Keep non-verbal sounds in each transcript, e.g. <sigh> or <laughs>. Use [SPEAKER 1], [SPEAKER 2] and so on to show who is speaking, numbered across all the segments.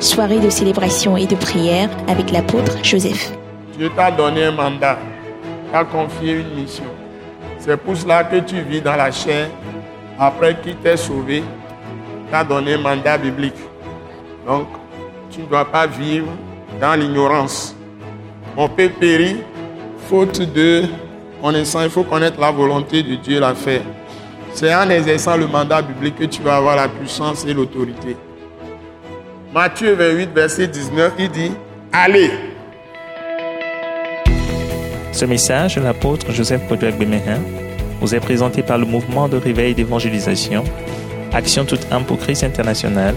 [SPEAKER 1] soirée de célébration et de prière avec l'apôtre Joseph.
[SPEAKER 2] Dieu t'a donné un mandat, t'a confié une mission. C'est pour cela que tu vis dans la chair, après qu'il t'ait sauvé, t'a donné un mandat biblique. Donc, tu ne dois pas vivre dans l'ignorance. On peut périr faute de connaissance. Il faut connaître la volonté de Dieu la faire. C'est en exerçant le mandat biblique que tu vas avoir la puissance et l'autorité. Matthieu 28, verset 19, il dit, allez.
[SPEAKER 3] Ce message de l'apôtre Joseph Kodouak Bemehin vous est présenté par le mouvement de réveil d'évangélisation, Action toute âme pour Christ international,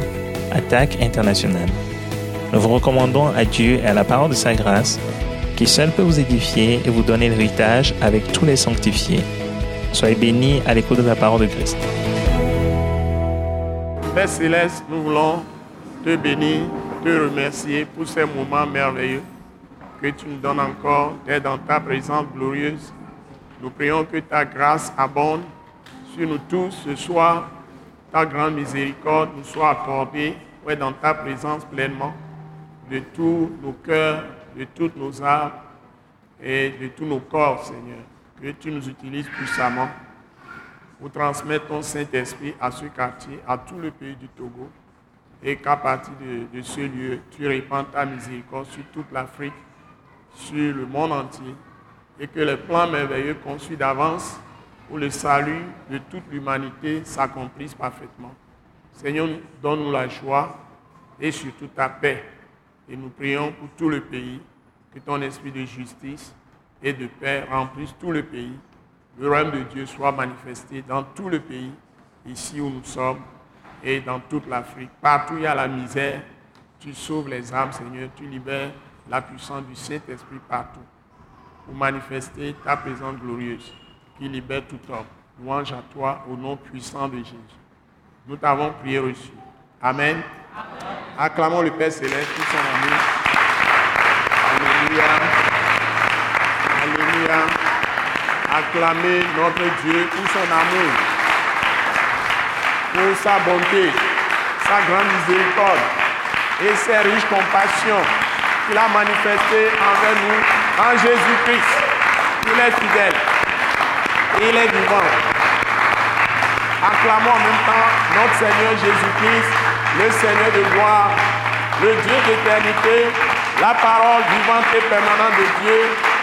[SPEAKER 3] Attaque internationale. Nous vous recommandons à Dieu et à la parole de sa grâce, qui seul peut vous édifier et vous donner l'héritage avec tous les sanctifiés. Soyez bénis à l'écoute de la parole de Christ.
[SPEAKER 2] Père Céleste, nous voulons te bénir, te remercier pour ces moments merveilleux que tu nous donnes encore d'être dans ta présence glorieuse. Nous prions que ta grâce abonde sur nous tous ce soir, ta grande miséricorde nous soit accordée ouais, dans ta présence pleinement de tous nos cœurs, de toutes nos âmes et de tous nos corps, Seigneur. Que tu nous utilises puissamment pour transmettre ton Saint-Esprit à ce quartier, à tout le pays du Togo, et qu'à partir de, ce lieu, tu répands ta miséricorde sur toute l'Afrique, sur le monde entier, et que les plans merveilleux conçus d'avance pour le salut de toute l'humanité s'accomplissent parfaitement. Seigneur, donne-nous la joie et surtout ta paix. Et nous prions pour tout le pays, que ton esprit de justice et de paix remplisse tout le pays. Le royaume de Dieu soit manifesté dans tout le pays, ici où nous sommes, et dans toute l'Afrique. Partout où il y a la misère, tu sauves les âmes, Seigneur, tu libères la puissance du Saint-Esprit partout, pour manifester ta présence glorieuse, qui libère tout homme. Louange à toi, au nom puissant de Jésus. Nous t'avons prié reçu. Amen. Acclamons le Père Céleste pour son amour. Alléluia. Alléluia. Acclamez notre Dieu pour son amour, pour sa bonté, sa grande miséricorde et ses riches compassions qu'il a manifestées envers nous en Jésus-Christ. Il est fidèle. Il est vivant. Acclamons en même temps notre Seigneur Jésus-Christ, le Seigneur de gloire, le Dieu d'éternité, la parole vivante et permanente de Dieu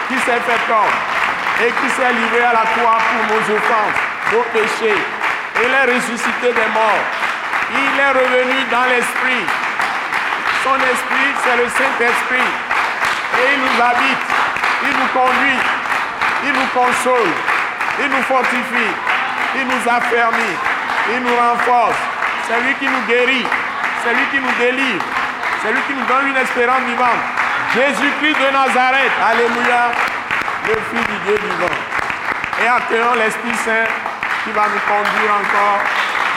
[SPEAKER 2] qui s'est fait homme et qui s'est livré à la croix pour nos offenses, nos péchés. Il est ressuscité des morts. Il est revenu dans l'esprit. Son esprit, c'est le Saint-Esprit. Et il nous habite, il nous conduit, il nous console, il nous fortifie, il nous affermit, il nous renforce. C'est lui qui nous guérit, c'est lui qui nous délivre, c'est lui qui nous donne une espérance vivante. Jésus-Christ de Nazareth, Alléluia, le Fils du Dieu vivant. Et accueillons l'Esprit Saint qui va nous conduire encore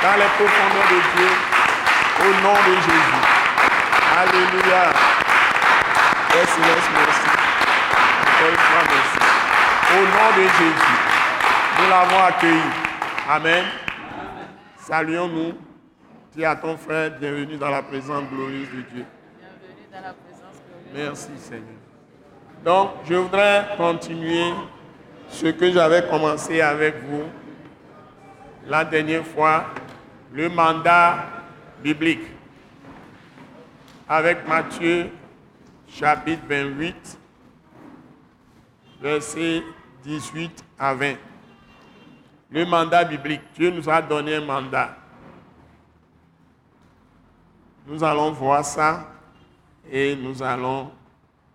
[SPEAKER 2] dans les profondeurs de Dieu au nom de Jésus. Alléluia. Céleste, merci. Encore une fois, merci. Au nom de Jésus, nous l'avons accueilli. Amen. Saluons-nous. Dis à ton frère, bienvenue dans la présence glorieuse de Dieu.
[SPEAKER 4] Bienvenue dans la présence glorieuse.
[SPEAKER 2] Merci Seigneur. Donc, je voudrais continuer ce que j'avais commencé avec vous la dernière fois, le mandat biblique, avec Matthieu chapitre 28, versets 18 à 20. Le mandat biblique, Dieu nous a donné un mandat. Nous allons voir ça et nous allons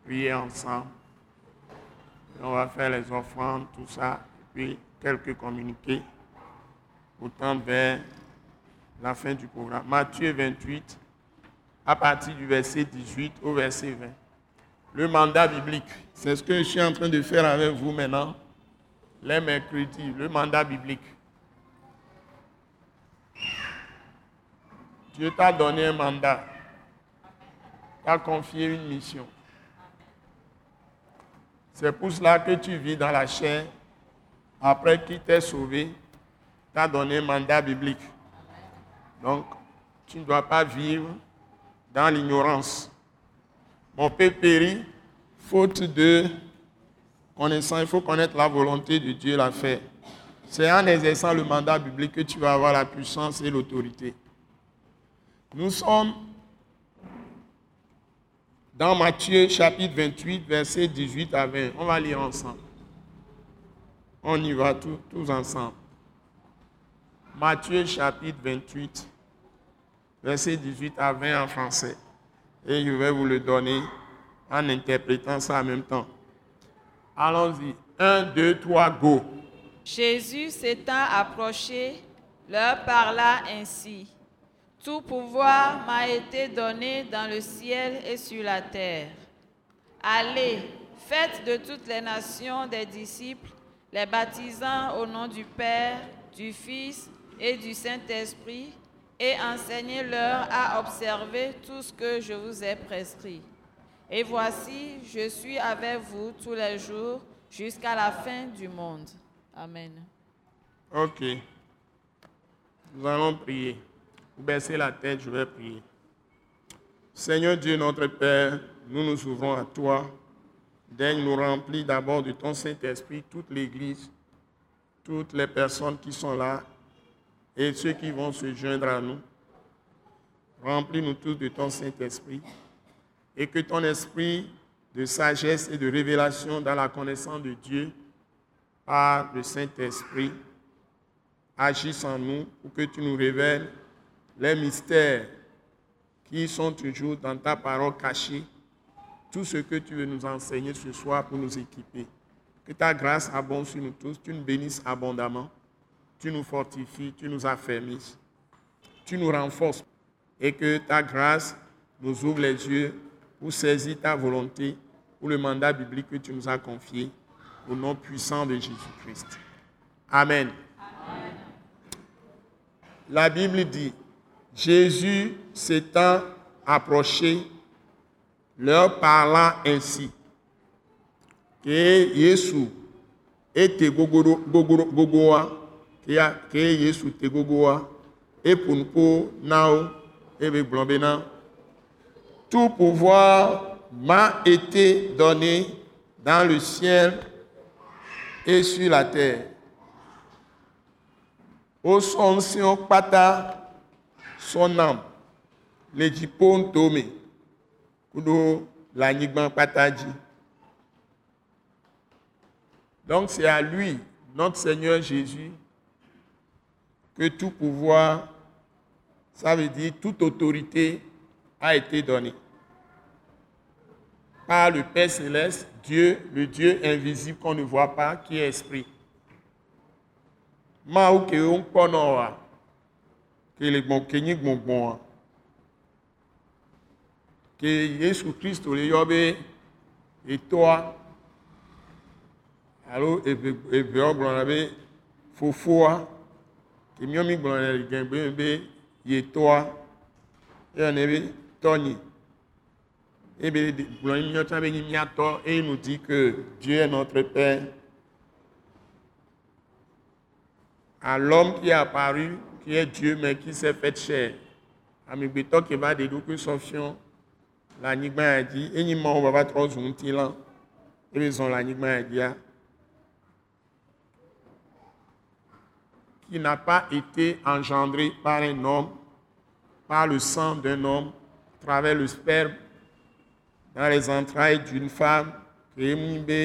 [SPEAKER 2] prier ensemble. On va faire les offrandes, tout ça, puis quelques communiqués tendre vers la fin du programme. Matthieu 28, à partir du verset 18 au verset 20. Le mandat biblique, c'est ce que je suis en train de faire avec vous maintenant, les mercredis, le mandat biblique. Dieu t'a donné un mandat, t'a confié une mission. C'est pour cela que tu vis dans la chair, après qu'il t'ait sauvé, t'a donné un mandat biblique. Donc, tu ne dois pas vivre dans l'ignorance. Mon père périt, faute de connaissance. Il faut connaître la volonté de Dieu la faire. C'est en exerçant le mandat biblique que tu vas avoir la puissance et l'autorité. Nous sommes dans Matthieu chapitre 28, versets 18 à 20. On va lire ensemble. On y va tous ensemble. Matthieu chapitre 28, versets 18 à 20 en français. Et je vais vous le donner en interprétant ça en même temps. Allons-y. 1, 2, 3, go.
[SPEAKER 4] Jésus s'étant approché, leur parla ainsi. Tout pouvoir m'a été donné dans le ciel et sur la terre. Allez, faites de toutes les nations des disciples, les baptisant au nom du Père, du Fils et du Saint-Esprit, et enseignez-leur à observer tout ce que je vous ai prescrit. Et voici, je suis avec vous tous les jours jusqu'à la fin du monde. Amen.
[SPEAKER 2] Ok. Nous allons prier. Vous baissez la tête, je vais prier. Seigneur Dieu, notre Père, nous nous ouvrons à toi. Daigne nous remplir d'abord de ton Saint-Esprit, toute l'Église, toutes les personnes qui sont là et ceux qui vont se joindre à nous. Remplis-nous tous de ton Saint-Esprit et que ton esprit de sagesse et de révélation dans la connaissance de Dieu par le Saint-Esprit agisse en nous pour que tu nous révèles les mystères qui sont toujours dans ta parole cachée, tout ce que tu veux nous enseigner ce soir pour nous équiper. Que ta grâce abonde sur nous tous, tu nous bénisses abondamment, tu nous fortifies, tu nous affermisses, tu nous renforces et que ta grâce nous ouvre les yeux pour saisir ta volonté, pour le mandat biblique que tu nous as confié, au nom puissant de Jésus-Christ. Amen. La Bible dit, Jésus s'étant approché, leur parlant ainsi, que Yesu gogoro gogoa, ya- que Yesu te gogoa, pour nous nao, et be gblɔ bena, tout pouvoir m'a été donné dans le ciel et sur la terre. Au son sion kpata son âme, le kpata dzi. Donc c'est à lui, notre Seigneur Jésus, que tout pouvoir, ça veut dire toute autorité a été donnée. Par le Père céleste, Dieu, le Dieu invisible qu'on ne voit pas, qui est esprit. Mawu ke wo ŋkpɔnɔ oa, ke le gbɔn ke nyi gbɔngbɔn a, ke Yesu Kristo le yɔ be etɔa alo eve eveawo gblɔna be fofoa, míawo mí gblɔna le gɛgbe be tɔnyi. gblɔ be nyi dit que Dieu est notre Père. À l'homme qui est apparu, qui est Dieu, mais qui s'est fait chair. Amegbetɔ ke va sɔfiɔ le anyigba ya dzi, enyi Mawu va va trɔ zu ŋutilã, ebe zɔ le anyigba ya dzia. Qui n'a pas été engendré par un homme, par le sang d'un homme, à travers le sperme dans les entrailles d'une femme ke mu be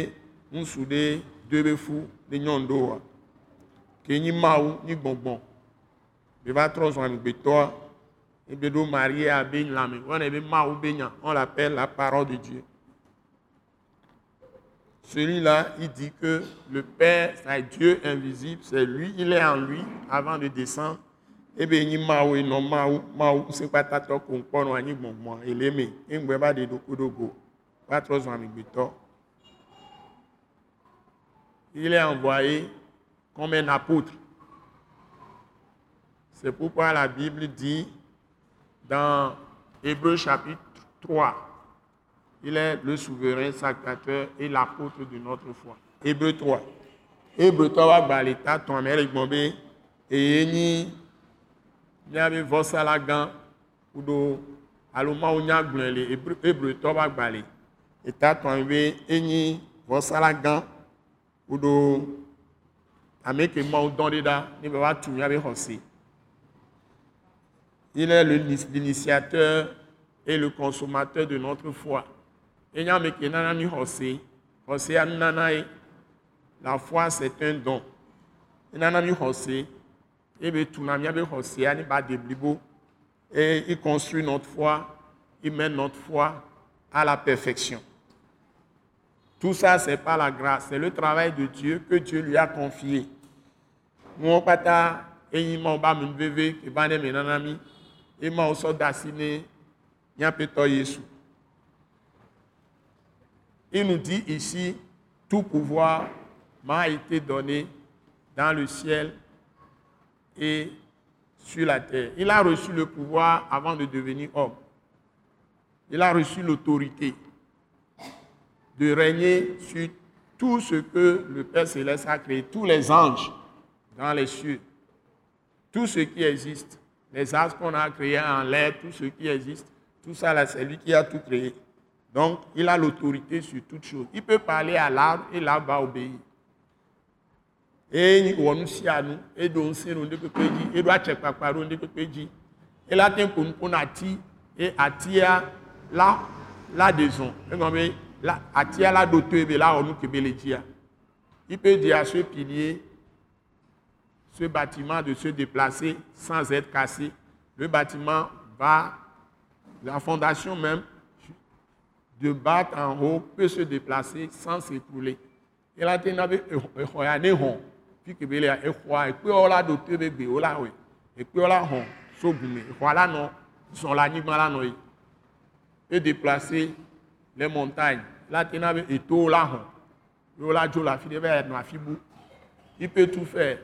[SPEAKER 2] ŋutsu ɖe do be fu ɖe nyɔnu ɖe oa ke nyi mawu nyi gbɔngbɔn be va trɔ zɔ amegbetɔa ebe ɖo marie abe lãme wɔna be mawu be nya on l'appelle la parole de Dieu celui-là il dit que le Père c'est Dieu invisible c'est lui il est en lui avant de descendre. Ɖoko ɖo go va trɔ zɔ amegbetɔ il est envoyé comme un apôtre. C'est pourquoi la Bible dit dans Hébreu chapitre 3 il est le souverain sacrificateur et l'apôtre de notre foi. Hébreu 3 Hébreu-tɔ wa gba le ta tɔn mɛ le gbɔn be eye nyi míabe vɔsala gã kuɖo alo mawo nya gblɔe le Hébreu- hebreutɔ ƒe agbalẽ eta tɔn be enyi vɔsala gã woɖo ame ke mawo dɔn ɖe ɖa ne be woatu míaƒe xɔse il est l'initiateur et le consommateur de notre foi enye ame ke nana mi xɔse xɔsea nunana ye la foi c'est un don. Enana mi xɔse ebe tuna míaƒe xɔsea ne ba de blibo. Et il construit notre foi, il mène notre foi à la perfection. Tout ça, c'est pas la grâce, c'est le travail de Dieu que Dieu lui a confié. Mon pata, et il m'a bébé, et ba ne menanami, et m'a aussi d'assiner, n'y a de Jésus. Il nous dit ici, tout pouvoir m'a été donné dans le ciel et sur la terre. Il a reçu le pouvoir avant de devenir homme. Il a reçu l'autorité de régner sur tout ce que le Père céleste a créé, tous les anges dans les cieux, tout ce qui existe, les astres qu'on a créés en l'air, tout ce qui existe, tout ça là, c'est lui qui a tout créé. Donc, il a l'autorité sur toutes choses. Il peut parler à l'arbre et l'arbre va obéir. e wɔ nu sia nu eɖo ŋusẽ ɖo ɖe kpekpe dzi eɖo atse kpakpa ɖo ɖe kpekpe dzi ela te ƒo nu ƒo na ati e atia la la de zɔn egɔme be la atia la wɔ nu kebe le dzia il peut dire à ce pilier ce bâtiment de se déplacer sans être cassé le bâtiment va la fondation même de bas en haut peut se déplacer sans s'écrouler ela te na be exɔ ya ne hɔn fi kebe le exɔa ekpewo la ɖo to ebe gbewo la wɔe ekpewo la hɔn so gume exɔa la nɔ zɔn le anyigba la nɔ yi e déplacer les montagnes la te na be etowo la hɔn yewo la dzo le afi ɖe va nɔ afi bu il peut tout faire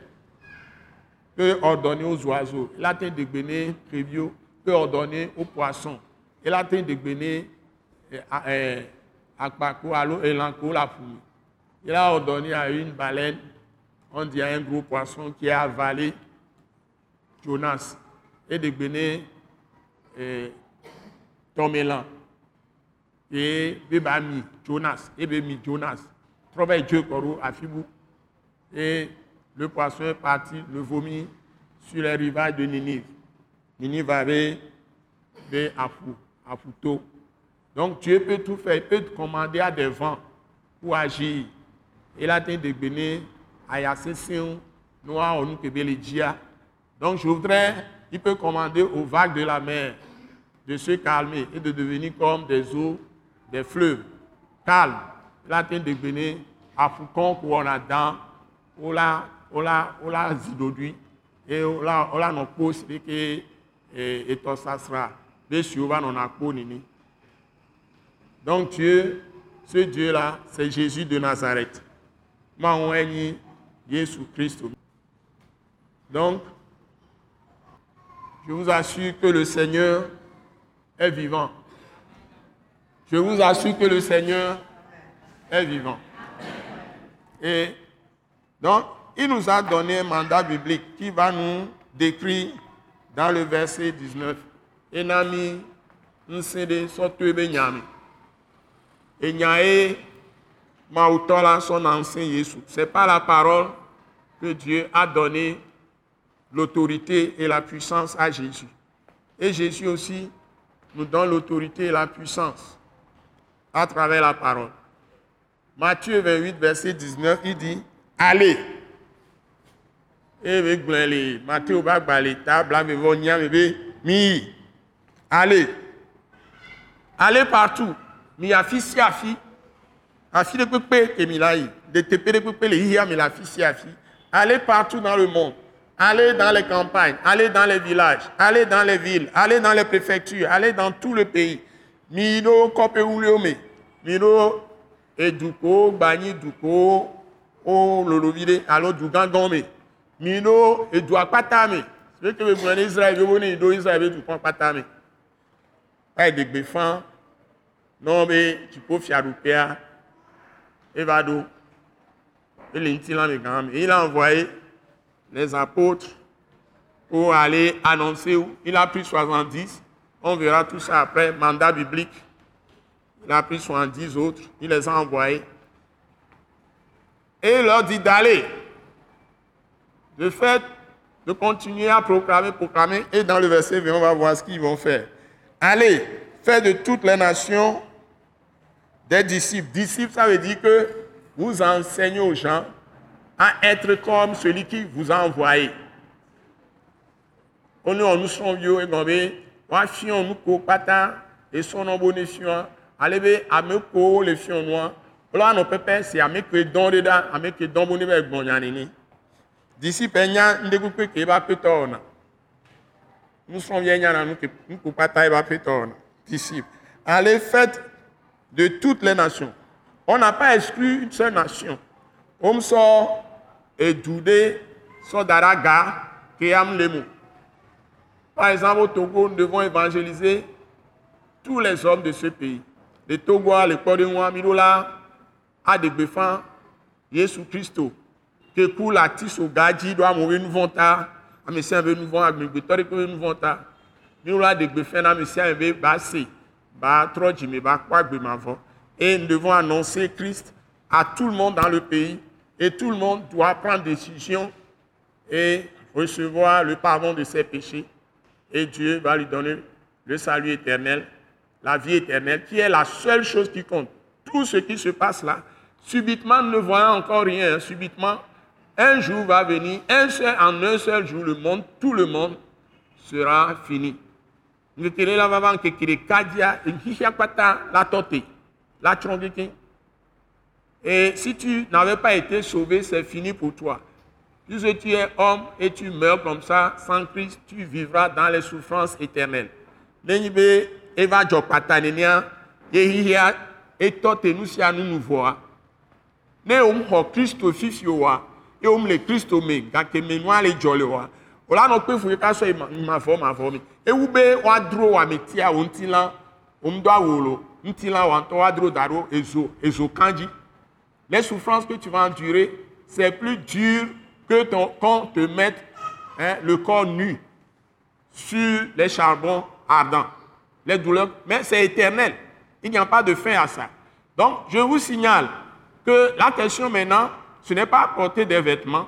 [SPEAKER 2] peut ordonner aux oiseaux il te degbe ne xeviwo peut ordonner aux poissons il a te degbe eh, ah, eh, akpakpo alo elanko la ƒu il a ordonné à une baleine, on dit à un gros poisson qui a avalé Jonas et de Béné eh, Tomélan. Et Beba mi Jonas, et Bémi Jonas. Trouvé Dieu Koro à Fibou. Et le poisson est parti, le vomi sur les rivages de Ninive. Ninive avait des Afou, Afouto. Donc Dieu peut tout faire, il peut te commander à des vents pour agir. Il a été dégbené à Yassession, noir, nous que le dia. Donc je voudrais, il peut commander aux vagues de la mer de se calmer et de devenir comme des eaux, des fleuves, calmes. Il a été dégbené à Foucault où on a dans, l'a zidodui, et on l'a non pose, et que, et, et chevaux, on a pas nini. Donc Dieu, ce Dieu-là, c'est Jésus de Nazareth. Maoueni, Jésus Christ. Donc, je vous assure que le Seigneur est vivant. Je vous assure que le Seigneur est vivant. Et donc, il nous a donné un mandat biblique qui va nous décrire dans le verset 19. Enami, nsede, sotuebe nyami. Et nyae, Maoutola, son ancien Jésus. Ce n'est pas la parole que Dieu a donné l'autorité et la puissance à Jésus. Et Jésus aussi nous donne l'autorité et la puissance à travers la parole. Matthieu 28, verset 19, il dit, allez. Et Matthieu table, mi, allez. Allez partout. Mi afi. Afi de pepe kemilai. De tepe de pepe le hiya mi la fisi afi. Allez partout dans le monde. Allez dans les campagnes, allez dans les villages, allez dans les villes, allez dans les préfectures, allez dans tout le pays. Mino kope uliome. Mino eduko, bani duko, o lolovide, alo dugangome. Mino edu akpatame. C'est que vous voulez Israël, vous voulez Israël, vous prenez patame. Pas de béfan. Non, mais tu peux faire Rupea. Evado. Il a envoyé les apôtres pour aller annoncer où il a pris 70 On verra tout ça après. Mandat biblique. Il a pris soin dix autres. Il les a envoyés. Et il leur dit d'aller. De fait, de continuer à proclamer, proclamer. Et dans le verset 20, on va voir ce qu'ils vont faire. Allez, faites de toutes les nations des disciples. Disciples, ça veut dire que vous enseignez aux gens à être comme celui qui vous a envoyé. On nous sommes vieux et gombe, on fion nous ko pata et son abonation. Allez be ame ko le fion noir. Là no pepe c'est ame que don da, ame que don be gbon yanini. Disciple ba petona. Nous sommes vieux nous. Disciple. Allez faites de toutes les nations. On n'a pas exclu une seule nation. On sort et Doudé, sort d'Araga, Kéam Lemo. Par exemple, au Togo, nous devons évangéliser tous les hommes de ce pays. Les Togois, les Kodémois, Mirola, Adegbefan, Jésus Christo. Que coule la tisse au gadji, doit mourir nous vonta, à mes saints nous vont, que nous vonta. Mirola, Adegbefan, à mes saints, bassé, Et nous devons annoncer Christ à tout le monde dans le pays. Et tout le monde doit prendre décision et recevoir le pardon de ses péchés. Et Dieu va lui donner le salut éternel, la vie éternelle, qui est la seule chose qui compte. Tout ce qui se passe là, subitement, ne voyant encore rien, hein, subitement, un jour va venir, un seul, en un seul jour, le monde, tout le monde sera fini. Et si tu n'avais pas été sauvé, c'est fini pour toi. Puisque tu es homme et tu meurs comme ça, sans Christ, tu vivras dans les souffrances éternelles. Nenyibe eva jokpatanenia yehihia eto tenusia nu nuvoa. Ne om ho Kristo fifio wa, e om le Kristo me gake menua le jole wa. Ola no pe fu ka so ma fo ma fo mi. Ewu be wa dro wa metia ontila om do awolo. Ntila wa to wa dro daro ezo ezo kanji. Les souffrances que tu vas endurer, c'est plus dur que ton, qu'on te mette hein, le corps nu sur les charbons ardents. Les douleurs, mais c'est éternel. Il n'y a pas de fin à ça. Donc, je vous signale que la question maintenant, ce n'est pas porter des vêtements.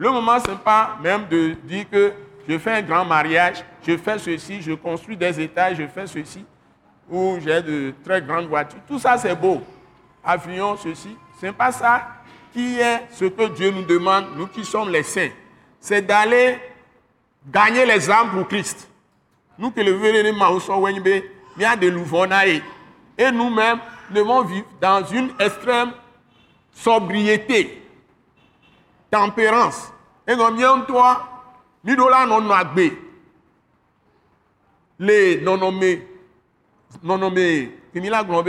[SPEAKER 2] Le moment, pas même de dire que je fais un grand mariage, je fais ceci, je construis des étages, je fais ceci, ou j'ai de très grandes voitures. Tout ça, c'est beau. Avion, ceci. Ce n'est pas ça qui est ce que Dieu nous demande, nous qui sommes les saints. C'est d'aller gagner les âmes pour Christ. Nous qui le venons de Et nous-mêmes devons vivre dans une extrême sobriété, tempérance. Et nous bien toi, nous non Les non-nommés, non-nommés, qui nous l'ont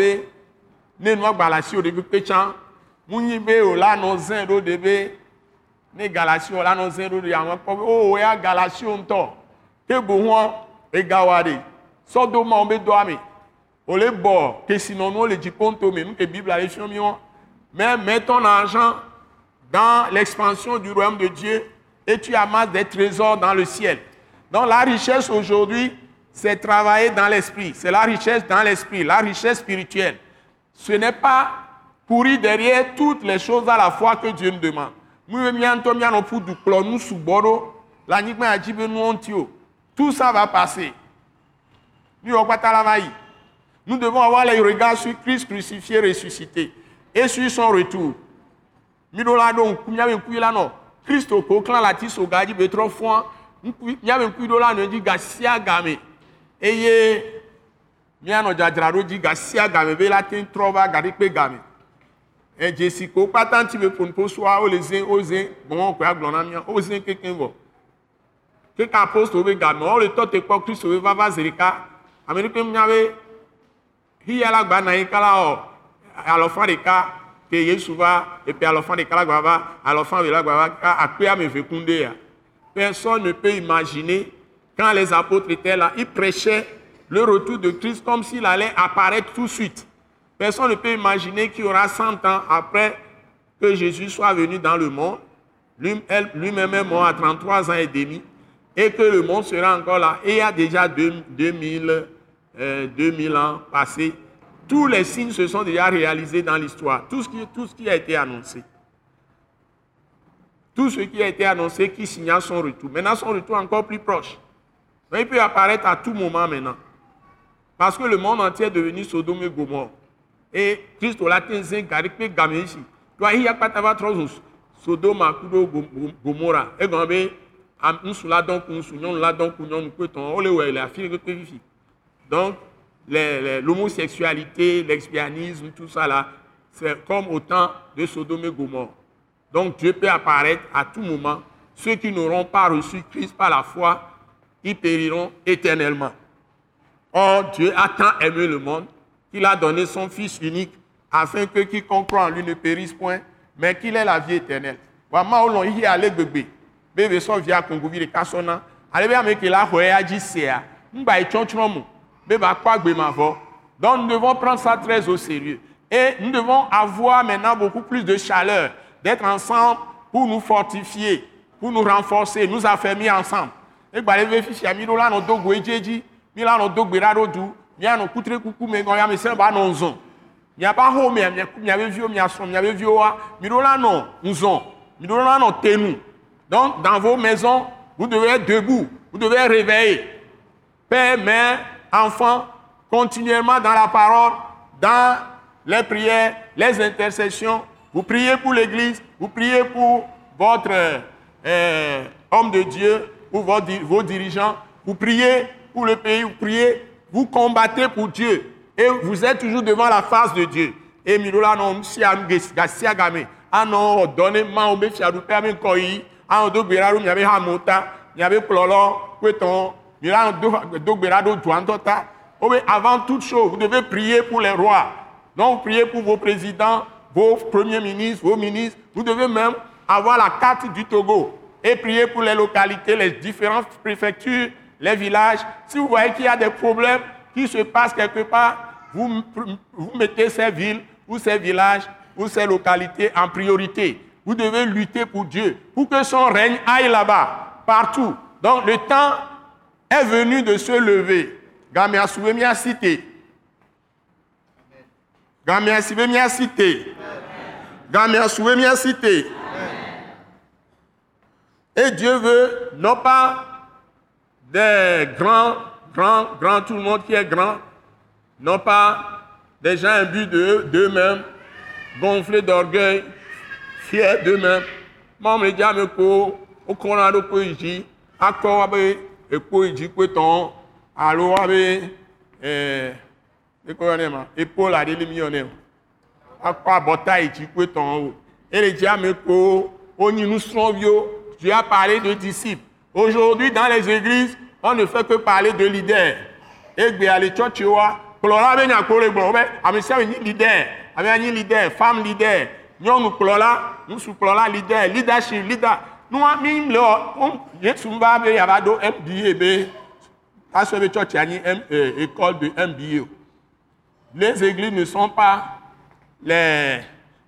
[SPEAKER 2] ne nous avons de péchant, munyi be o la nɔ zɛn ɖo de be ne galasi o la nɔ zɛn ɖo de àwọn kpɔ be o ya galasi o ŋutɔ ke bohɔn egawa de sɔdomawo be do ame o le bɔ kesinɔnuwo le dziƒo ŋuto me nu ke bibla le fiɔ mi. Wɔn mais mettons l'argent dans l'expansion du royaume de Dieu et tu amasses des trésors dans le ciel. Donc la richesse aujourd'hui, c'est travailler dans l'esprit. C'est la richesse dans l'esprit, la richesse spirituelle. Ce n'est pas courir derrière toutes les choses à la fois que Dieu nous demande. Tout ça va passer. Nous devons avoir les regards sur Christ crucifié, ressuscité et sur son retour. Christ au clan la tisse au gadi betro fois. Nyame kuidola no di gasia game. Eye miano jadraro di gasia game be la tin trova gadi pe game. Edze ko kpata ŋuti be ƒonuƒo wo le zẽ wo zẽ gbɔn ko agblɔ na mía wo zẽ kekeŋ vɔ keke apostol be game wo le tɔ te kpɔ kristu be vava zi ɖeka ame ɖeke mía be hiya la gba na yi kala ɔ alɔfa ɖeka yesu va epe alɔfa ɖeka la gba va alɔfa ve la gba va ka akpe ame ve kun de ya personne ne peut imaginer quand les apôtres étaient là ils prêchaient le retour de Christ comme s'il allait apparaître tout de suite Personne ne peut imaginer qu'il y aura 100 ans après que Jésus soit venu dans le monde. Lui-même est mort à 33 ans et demi. Et que le monde sera encore là. Et il y a déjà 2000 euh, 2000 ans passés, tous les signes se sont déjà réalisés dans l'histoire. Tout, ce qui- a été annoncé. Tout ce qui a été annoncé qui signale son retour. Maintenant, son retour est encore plus proche. Donc, il peut apparaître à tout moment maintenant. Parce que le monde entier est devenu Sodome et Gomorre. Et Christ latin zin gari pe game ici. Toi, il y a pas tava trop Gom- Gom- Gomorra. Et même, un sous la donc, sous non la donc, un non peut on le ouais la fille que vivi. Donc, les- les- l'homosexualité, l'expianisme, tout ça là, c'est comme au temps de Sodome et Gomorre. Donc Dieu peut apparaître à tout moment. Ceux qui n'auront pas reçu Christ par la foi, ils périront éternellement. Or, Dieu a tant aimé le monde qu'il a donné son Fils unique afin que quiconque croit en lui ne périsse point, mais qu'il ait la vie éternelle. Wama olon ale gbegbe. Bebe so via kongo vi de kasona. Ale be ame la. Mba. Vo. Donc nous devons prendre ça très au sérieux. Et nous devons avoir maintenant beaucoup plus de chaleur, d'être ensemble pour nous fortifier, pour nous renforcer, nous affermir ensemble. egbale ve fi sia mi ɖo la nɔ do go edze dzi mi la nɔ do gbe ɖa ɖo du mianɔ kutre kuku me gɔ ya me se ba nɔ zɔn miaƒe aho mea miaku miaƒe viwo miasrɔ̃ miaƒe viwo wa mi ɖo la nɔ nzɔn mi ɖo la nɔ tenu donc dans vos maisons vous devez être debout. Vous devez être réveillés père mère enfant continuellement dans la parole dans les prières les intercessions vous priez pour l'église vous priez pour votre euh, homme de Dieu ou vos, vos dirigeants, vous priez pour le pays, vous priez, vous combattez pour Dieu. Et vous êtes toujours devant la face de Dieu. Et mirola non si am gasia game. Ano donne ma o be fiadu pe ami ko yi. Ano do gbera ru mi abe ha mota, mi abe klolo, kweton, Oh, avant toute chose, vous devez prier pour les rois. Donc, priez pour vos présidents, vos premiers ministres, vos ministres. Vous devez même avoir la carte du Togo et prier pour les localités, les différentes préfectures, les villages. Si vous voyez qu'il y a des problèmes qui se passent quelque part, vous, vous mettez ces villes ou ces villages ou ces localités en priorité. Vous devez lutter pour Dieu, pour que son règne aille là-bas, partout. Donc le temps est venu de se lever. Gamia Soubemia cité. Gamia Soubemia cité. Gamia Soubemia cité. Et Dieu veut non pas des grands, grands, grands, tout le monde qui est grand, non pas des gens imbus de- d'eux-mêmes, gonflés d'orgueil, fiers d'eux-mêmes. Moi, me dit, me ko, au corona de ici, à quoi abe, et ko ici, ko ton, alo abe, eh, et ko yone ma, épaule à des millionnaires. À quoi bota ici, ko ton, et les dia me ko, on y nous sommes vieux, Dieu a parlé de disciples. Aujourd'hui, dans les églises, on ne fait que parler de leaders. Et bien, les church, kplɔla bɛ nya kpɔ le gbɔ bɛ amisia bɛ nyi leader abe anyi leader femme leader nyɔnu kplɔla ŋutsu kplɔla leader leadership leader le ɔ yesu ba mba be asɔ be M- euh, de mba les églises ne sont pas les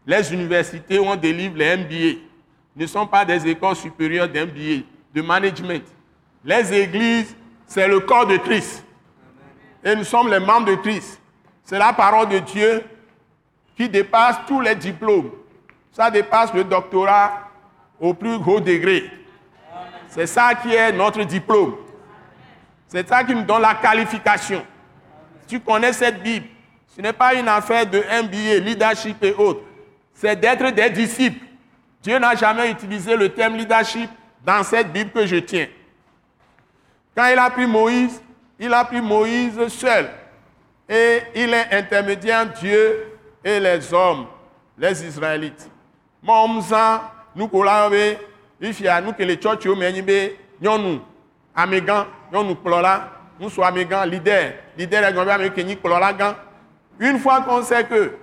[SPEAKER 2] les universités où on délivre les mba ne sont pas des écoles supérieures d'MBA, de management. Les églises, c'est le corps de Christ. Et nous sommes les membres de Christ. C'est la parole de Dieu qui dépasse tous les diplômes. Ça dépasse le doctorat au plus haut degré. C'est ça qui est notre diplôme. C'est ça qui nous donne la qualification. Tu connais cette Bible. Ce n'est pas une affaire de MBA, leadership et autres. C'est d'être des disciples. Dieu n'a jamais utilisé le terme leadership dans cette Bible que je tiens. Quand il a pris Moïse, il a pris Moïse seul. Et il est intermédiaire Dieu et les hommes, les Israélites. Momza, nous kolabe, ifia nous que les church yo menyibe, nyonu, amegan, nyonu plola, nous sommes amegan, leader, leader. Une fois qu'on sait que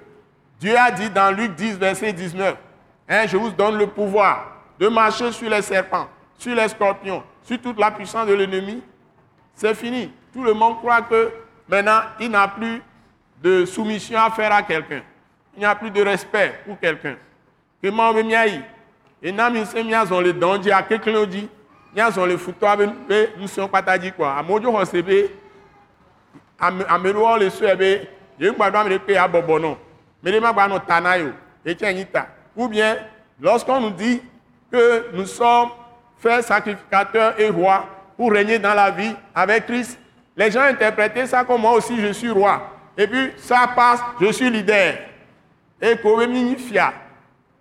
[SPEAKER 2] Dieu a dit dans Luc 10, verset 19, hein, je vous donne le pouvoir de marcher sur les serpents, sur les scorpions, sur toute la puissance de l'ennemi, c'est fini. Tout le monde croit que maintenant, il n'a plus de soumission à faire à quelqu'un. Il n'y a plus de respect pour quelqu'un. Que moi, nous, nous sommes les dons, à quelqu'un dit, nous sommes les foutoirs, nous sommes pas dit quoi. À mon Dieu, on s'est ame ame ɖewo le sɔe be yewu gbaɖo ame ɖe pe abɔbɔ nɔ me ɖe ma gba nɔ ta na ye o ou bien lorsqu'on nous dit que nous sommes faits sacrificateurs et rois pour régner dans la vie avec Christ les gens interprétaient ça comme moi aussi je suis roi. Et puis ça passe je suis leader. Et ko be mi nyi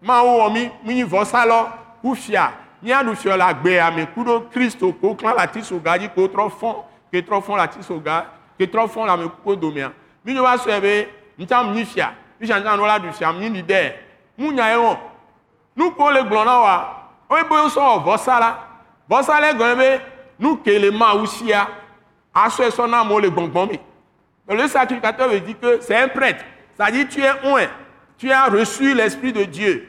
[SPEAKER 2] fia mawo wɔ mi mi nyi vɔsalɔ ku fia míaɖu fiɔ le agbea me ku ɖo kristo ko klã le ati soga dzi ko trɔ fɔ ke trɔ fɔ le ati soga ke trɔ fɔ le amekuku domea mi dzo va sɔe be ntsa mi nyi fia fisia ntsa no la ɖu fia mi nyi leader mu nya ye wɔ nu ko le gblɔ na wa woe be wosɔ vɔsa la. Vɔsa le gɔme be nu ke le mawu sia asɔe sɔ na amewo le gbɔngbɔn me le sacrificateur veut dire que c'est un prêtre. C'est-à-dire tu es un, tu as reçu l'Esprit de Dieu.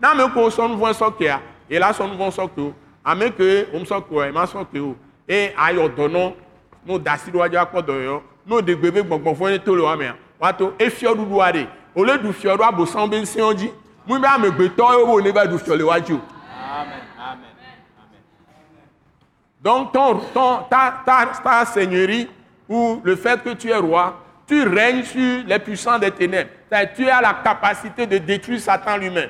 [SPEAKER 2] sɔkea, ye la sɔ nu vɔ̃ sɔke o. Ame ke wòm sɔke o, ema sɔke o. Eye ayɔ dɔnɔ, no da asi ɖe woadzi akpɔ dɔyɔ, no ɖe gbe be gbɔgbɔfɔ ne to le woamea, woato efiɔ ɖuɖua ɖe. Wòle ɖu fiɔ ɖo abosãwo be ŋusẽwo dzi. Mu be amegbetɔwo wo ne va ɖu fiɔ le woadzi o. Donc ton, ton- ta, ta, ta seigneurie ou le fait que tu es roi, tu règnes sur les puissants des ténèbres. Tu as la capacité de détruire Satan lui-même.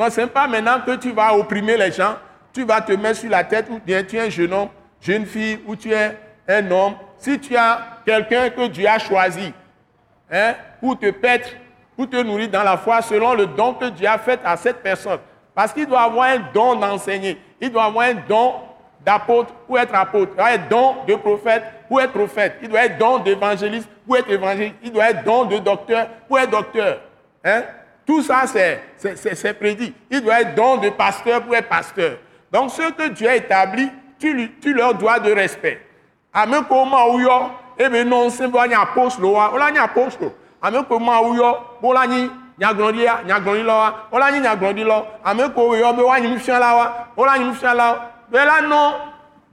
[SPEAKER 2] Donc ce n'est pas maintenant que tu vas opprimer les gens, tu vas te mettre sur la tête ou bien tu es un jeune homme, jeune fille ou tu es un homme. Si tu as quelqu'un que Dieu a choisi hein, pour te paître, pour te nourrir dans la foi selon le don que Dieu a fait à cette personne. Parce qu'il doit avoir un don d'enseigner, il doit avoir un don d'apôtre pour être apôtre, il doit être don de prophète pour être prophète, il doit être don d'évangéliste pour être évangéliste, il doit être don de docteur pour être docteur. Hein? Tout ça, c'est- prédit. Il doit être don de pasteur pour être pasteur. Donc, ceux que Dieu a établis, tu, tu leur dois de respect. ame ko mawu yɔ ebe nɔ ŋusẽ be woanye apostolo wa wola nye apostolo ame ko mawu yɔ be wola nyi nyagblɔɖia nyagblɔɖilawoa wola nye nyagblɔɖilawo ame ko yɔ be woanye nufialawoa wola nye nufialawo be la nɔ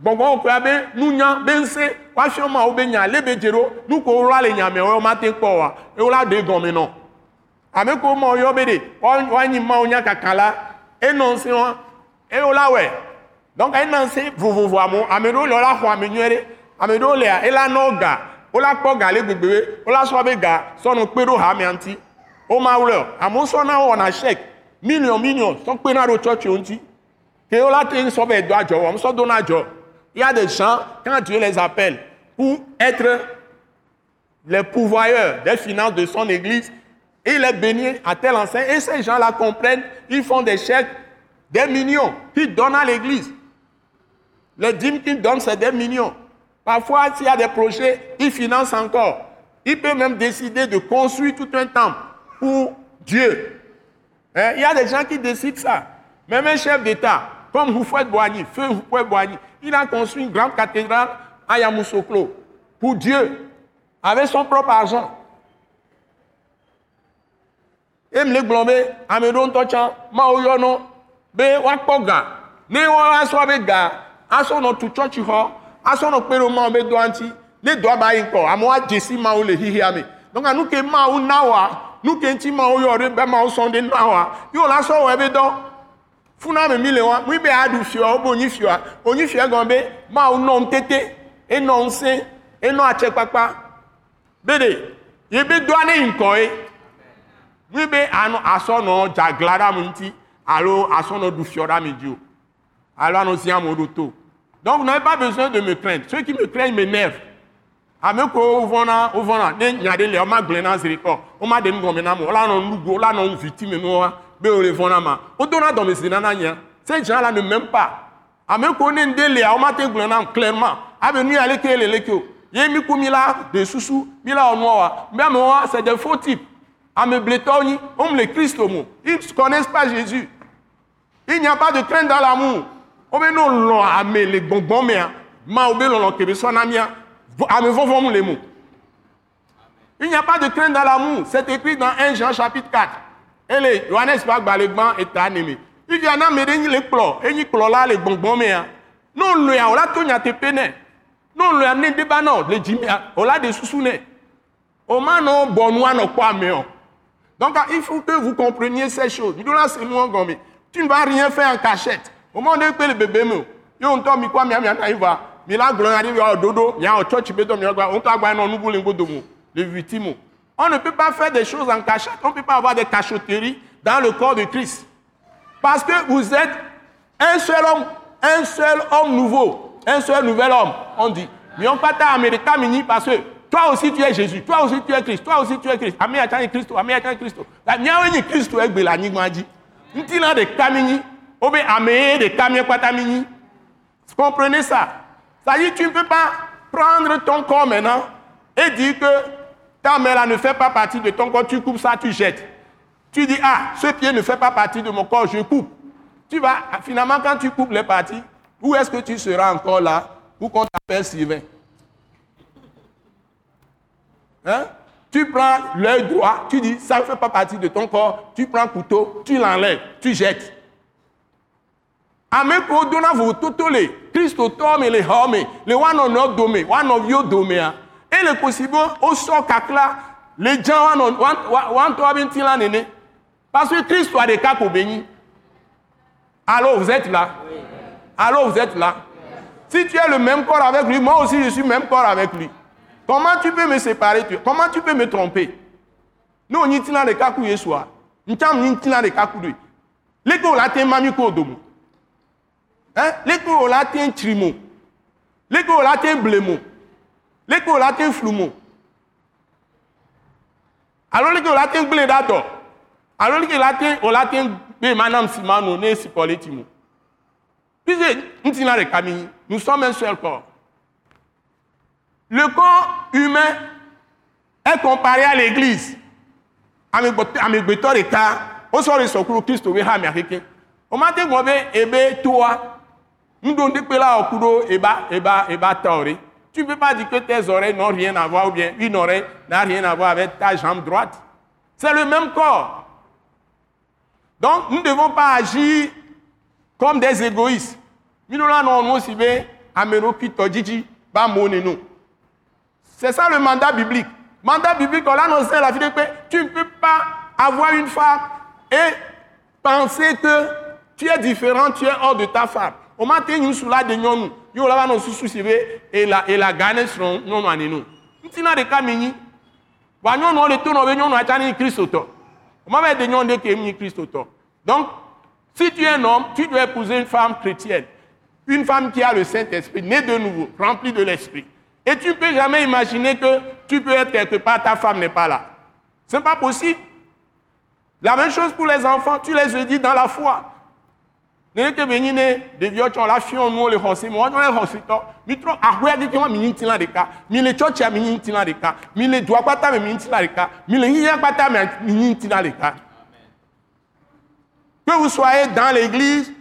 [SPEAKER 2] gbɔgbɔ koe be nunya be ŋusẽ woafiɔ mawu be nya le be dze ɖo nu ko wola le nyame wɔyɔ mate kpɔ oa ye wola ɖe gɔme nɔ ame ko mawu yɔ be ɖe woa- woanyi mawu nya kaka la enɔ ŋusẽ wa eye wola wɔe donc ŋusẽ vovovo amewo ame ɖewo le wola xɔ ame nyuie ɖe ame ɖewo lea ela nɔ ga wola kpɔ ga le gbegbe be wola sɔ be ga sɔnɔ kpe ɖo hamea ŋuti woma wlɛ o amewo sɔna wɔna chèque million million sɔ kpena ɖo tsɔtsiwo ŋuti ke wola te sɔ be do adzɔ wɔm sɔ dona adzɔ il y a des gens quand Dieu les appelle pour être les pourvoyeurs des finances de son église. Et il est béni à tel enseigne. Et ces gens-là comprennent, ils font des chèques, des millions, qu'ils donnent à l'église. Les dîmes qu'ils donnent, c'est des millions. Parfois, s'il y a des projets, ils financent encore. Il peut même décider de construire tout un temple pour Dieu. Hein, Il y a des gens qui décident ça. Même un chef d'État, comme Houphouët Boigny, feu Boigny, il a construit une grande cathédrale à Yamoussoukro pour Dieu, avec son propre argent. Et me le gblɔ be ame ɖewo ŋutɔ tsã mawo yɔ nɔ be woakpɔ ga ne woasɔ be ga asɔ nɔ tu tsɔtsixɔ asɔ nɔ kpe ɖe mawo be dɔa ŋuti ne dɔa ba yi ŋkɔ amewo adze si mawo le xixia me donc nu ke mawo na woa nu ke ŋuti mawo yɔ ɖe be mawo sɔŋ ɖe na woa ye wòla sɔ wɔ ebe dɔ funa me mi le wa mu be aɖu fiɔ wo be wonyi fiɔa wonyi fiɔ gɔme be mawo nɔ ŋutete enɔ ŋusẽ enɔ atsekpakpa be ɖe ye be dɔa ne yi ŋkɔ ye mu be anɔ asɔnɔ dzagla ɖe ame ŋuti alo asɔnɔ ɖu fiɔ ɖe ame dzi o alo anɔ zi amewo ɖo to donc n'avez pas besoin de me craindre ceux qui me craignent m'énervent ame ko wovɔna wovɔna ne nya ɖe le woma gblẽ na zi kɔ woma ɖe nugɔme na me wola nɔ nugo wola nɔ victime nuwa be wole vɔna ma wodona dɔmesi na na nya ces gens là ne m'aiment pas ame ko ne ŋɖe lea woma te gblẽ nam clairement abe nu ya leke le leke o. Ye mi ku mi la de susu mi la wɔ nua wa be amewoa c'est des faux types amebletɔwo nyi wom le kristo mo ils ne connaissent pas jésus il n'y a pas de crainte dans l'amour wo be no lɔ ame le gbɔngbɔn mea mawo be lɔlɔ kebe sɔ na mia vo- ame vɔvɔm le mo Il n'y a pas de crainte dans l'amour. C'est écrit dans 1 Jean chapitre 4. Et les Johannes pas gbalegban est animé. Il y en a mais les plo, et ni plo là les bonbons mais non le ya ola to nya te pene. Non le ne débat non, le jimi ola de sousouné. Au man non bon no quoi mais Donc il faut que vous compreniez ces choses. Tu ne vas rien faire en cachette. Au moment où le bébé me, yo on tombe quoi mais il va. Gloire arrive au dodo, il y a au church beto mais on t'a gba non nous voulons godomo, les victimes. On ne peut pas faire des choses en cachette. On ne peut pas avoir des cachotteries dans le corps de Christ. Parce que vous êtes un seul homme, un seul homme nouveau, un seul nouvel homme, on dit. Mais on pas américain mini parce que toi aussi tu es Jésus, toi aussi tu es Christ, toi aussi tu es Christ. Ami atani Christ, ami atani Christ. La nyaweni Christ est bela ni dit. Ntina de kamini, obe ameye de kamie patamini. Comprenez ça? Ça dit tu ne peux pas prendre ton corps maintenant et dire que ta mère ne fait pas partie de ton corps, tu coupes ça, tu jettes. Tu dis, ah, ce pied ne fait pas partie de mon corps, je coupe. Tu vas, finalement, quand tu coupes les parties, où est-ce que tu seras encore là pour qu'on t'appelle Sylvain? Hein? Tu prends l'œil droit, tu dis, ça ne fait pas partie de ton corps, tu prends le couteau, tu l'enlèves, tu jettes. Ameko dona vous totole, Christo tome le home, le one on not dome, one of you dome. hein. Et le possible, au sort kakla, les gens one on one to abin tila nene. Parce que Christ a des cas pour bénir. Alors vous êtes là? Alors vous êtes là? Si tu es le même corps avec lui, moi aussi je suis le même corps avec lui. Comment tu peux me séparer Comment tu peux me tromper? Nous, on y tient les cas pour Yeshua. Nous sommes ni cas pour lui. Les gars, là, t'es mami ko domo. Hein? Gars, là, t'es trimo. Là, t'es blémo. Les gars, là, t'es floumo. Alors, gars, là, t'es blé d'ador. Alors, on l'a t'es, bé, madame Simano, né, si politimo. Puisque, nous tient les camins, nous sommes un seul corps. Le corps humain est comparé à l'église. Ɖeka wosɔ ɖe sɔkulu kristo be ha américain. O ma te gbɔ be ebe toa nuɖoɖekpe la wɔ ku ɖo eba eba eba ta. Tu ne peux pas dire que tes oreilles n'ont rien à voir ou bien une oreille n'a rien à voir avec ta jambe droite. C'est le même corps. Donc nous ne devons pas agir comme des égoïstes. Nous là nous be amero dzidzi ba nous. C'est ça le mandat biblique. Mandat biblique, on l'a annoncé à la paix. Tu ne peux pas avoir une femme et penser que tu es différent, tu es hors de ta femme. Au matin, nous sommes là nous. Nous avons nos sous et la et la gagne sur nous nous nous. Nous sommes de camini. Wa nous nous le tourne nous nous attendons Christ auto. On m'a dit nous que Christ auto. Donc, si tu es un homme, tu dois épouser une femme chrétienne. Une femme qui a le Saint-Esprit, née de nouveau, remplie de l'Esprit. Et tu ne peux jamais imaginer que tu peux être quelque part, ta femme n'est pas là. Ce n'est pas possible. La même chose pour les enfants, tu les dis dans la foi. Ne te benine de vieux tu la fion nous le hosi mo on le hosi to mi tro ahwe de ki wa mi nti la de ka mi le church ya mi nti la de ka mi le dua pata mi nti la de ka mi le yiya pata mi nti la de ka que vous soyez dans l'église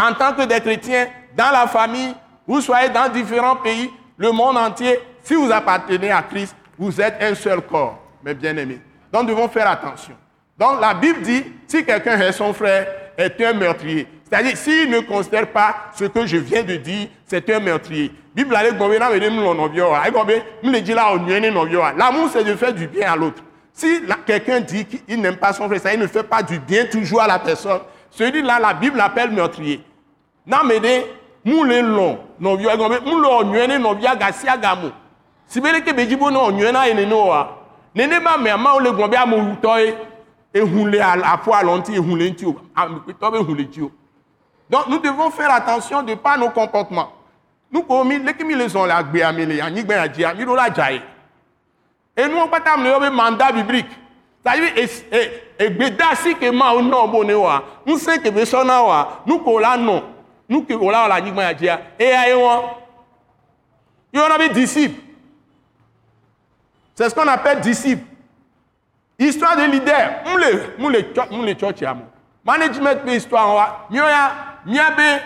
[SPEAKER 2] en tant que des chrétiens dans la famille vous soyez dans différents pays le monde entier, si vous appartenez à Christ, vous êtes un seul corps, mes bien-aimés. Donc, nous devons faire attention. Donc, la Bible dit, si quelqu'un est son frère, est un meurtrier. C'est-à-dire, s'il ne considère pas ce que je viens de dire, c'est un meurtrier. Bible, elle dit L'amour, c'est de faire du bien à l'autre. Si quelqu'un dit qu'il n'aime pas son frère, ça, il ne fait pas du bien toujours à la personne, celui-là, la Bible l'appelle meurtrier. Non, mais des moule long, non, vieux, non, mais moule onyene, non, vieux, gassi agamo. Si vous voulez que Bejibo non, onyena et nenoa. Nene ba me ama ole gombe amo utoy et hunle à la fois lonti et hunle ntio. Tobe hunle tio. Donc nous devons faire attention de pas nos comportements. Nous commis les qui les ont la gbe amele ya nyigbe ya dia mi do la jaye. Et nous on pas tam le mandat biblique. C'est-à-dire et gbeda si ke ma o no bo ne wa. Nous sait que be so na wa. Nous ko la non. Nous que la la nyigbe ya dia. Et aye won. Il y en avait disciples. C'est ce qu'on appelle disciple. Histoire de leader. Moule, moule, moule, church yamo. Management pe histoire wa. Mioya, miabe,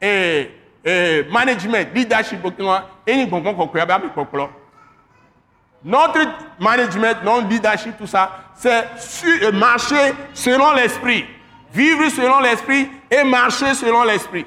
[SPEAKER 2] eh, eh, management, leadership, okino, eni gbongbon kokko ya ba mi koklo. Notre management, notre leadership, tout ça, c'est euh, marcher selon l'esprit. Vivre selon l'esprit et marcher selon l'esprit.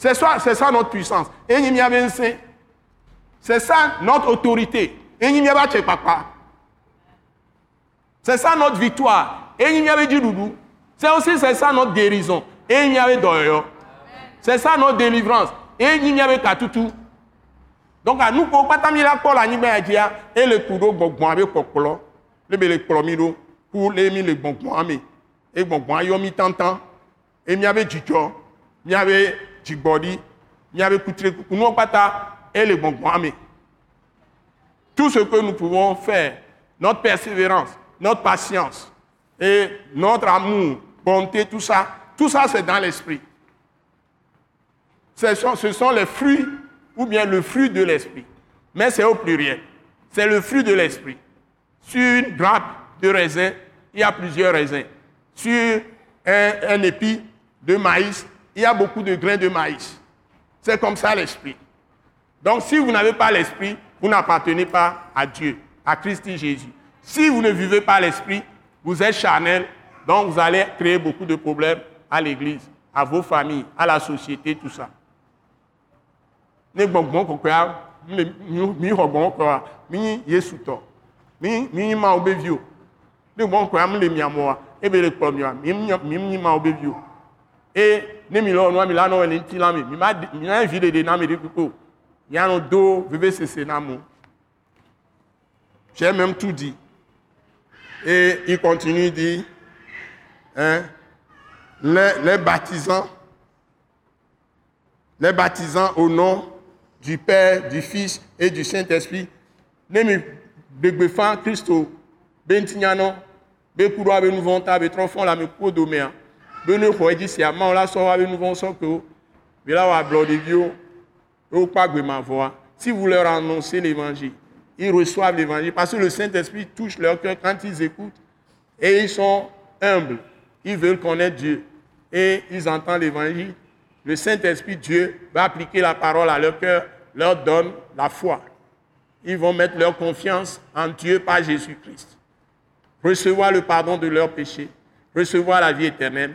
[SPEAKER 2] C'est ça, c'est ça notre puissance. C'est ça notre autorité. C'est ça notre victoire. C'est aussi c'est ça notre guérison. C'est ça notre délivrance. Donc à nous pour pas la nibé dia et le kudo bonbon avec kokolo. Le bele promiro pour les mi le bonbon ami. Et bonbon yo mi tantan. Et y avait. Il y avait djibodi. Il y avait kutre nous pata et le. Tout ce que nous pouvons faire, notre persévérance, notre patience et notre amour, bonté, tout ça, tout ça c'est dans l'esprit. Ce sont, ce sont les fruits ou bien le fruit de l'esprit. Mais c'est au pluriel. C'est le fruit de l'esprit. Sur une grappe de raisin, il y a plusieurs raisins. Sur un, un épi de maïs, il y a beaucoup de grains de maïs. C'est comme ça l'esprit. Donc si vous n'avez pas l'esprit, vous n'appartenez pas à Dieu, à Christ Jésus. Si vous ne vivez pas l'esprit, vous êtes charnel, donc vous allez créer beaucoup de problèmes à l'église, à vos familles, à la société, tout ça. E ne mi lɔ nua mi la nɔ le ŋuti la mi. Mi ma mi na vi ɖeɖe na mi ɖe kpekpe yanu do vevesese na mo j'ai même tout dit et il continue dit hein, les, les baptisants les baptisants au nom du Père, du Fils et du Saint-Esprit. Ne mi gbegbe fan Kristo be ŋutinyanu be ku ɖo abe nu vɔ̃ ta be ame kuwo domea Si vous leur annoncez l'évangile, ils reçoivent l'évangile parce que le Saint-Esprit touche leur cœur quand ils écoutent et ils sont humbles. Ils veulent connaître Dieu et ils entendent l'évangile. Le Saint-Esprit, Dieu, va appliquer la parole à leur cœur, leur donne la foi. Ils vont mettre leur confiance en Dieu par Jésus-Christ. Recevoir le pardon de leurs péchés, recevoir la vie éternelle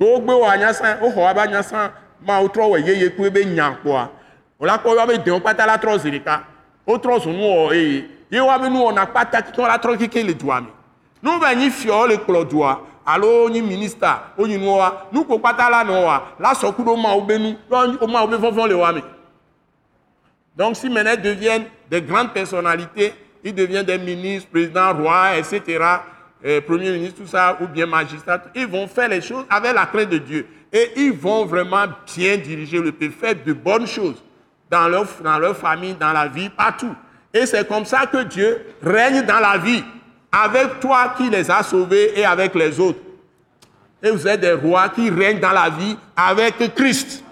[SPEAKER 2] Wogbe wɔ anyasa woxɔ abe anyasa mawo trɔ wɔ yeye ku ebe nya kpɔa wòla kpɔ wa be dewo kpata la trɔ zi ɖeka wotrɔ zu nuwɔwɔ eye ye be la trɔ keke le dua me nu le kplɔ dua alo nyi minista kpata la la be nu be fɔfɔ le donc si maintenant deviennent des grandes personnalités ils deviennent des ministres présidents rois etc euh, premiers ministres tout ça ou bien magistrats ils vont faire les choses avec la crainte de Dieu et ils vont vraiment bien diriger le pays faire de bonnes choses dans leur, dans leur famille, dans la vie, partout. Et c'est comme ça que Dieu règne dans la vie, avec toi qui les as sauvés et avec les autres. Et vous êtes des rois qui règnent dans la vie avec Christ.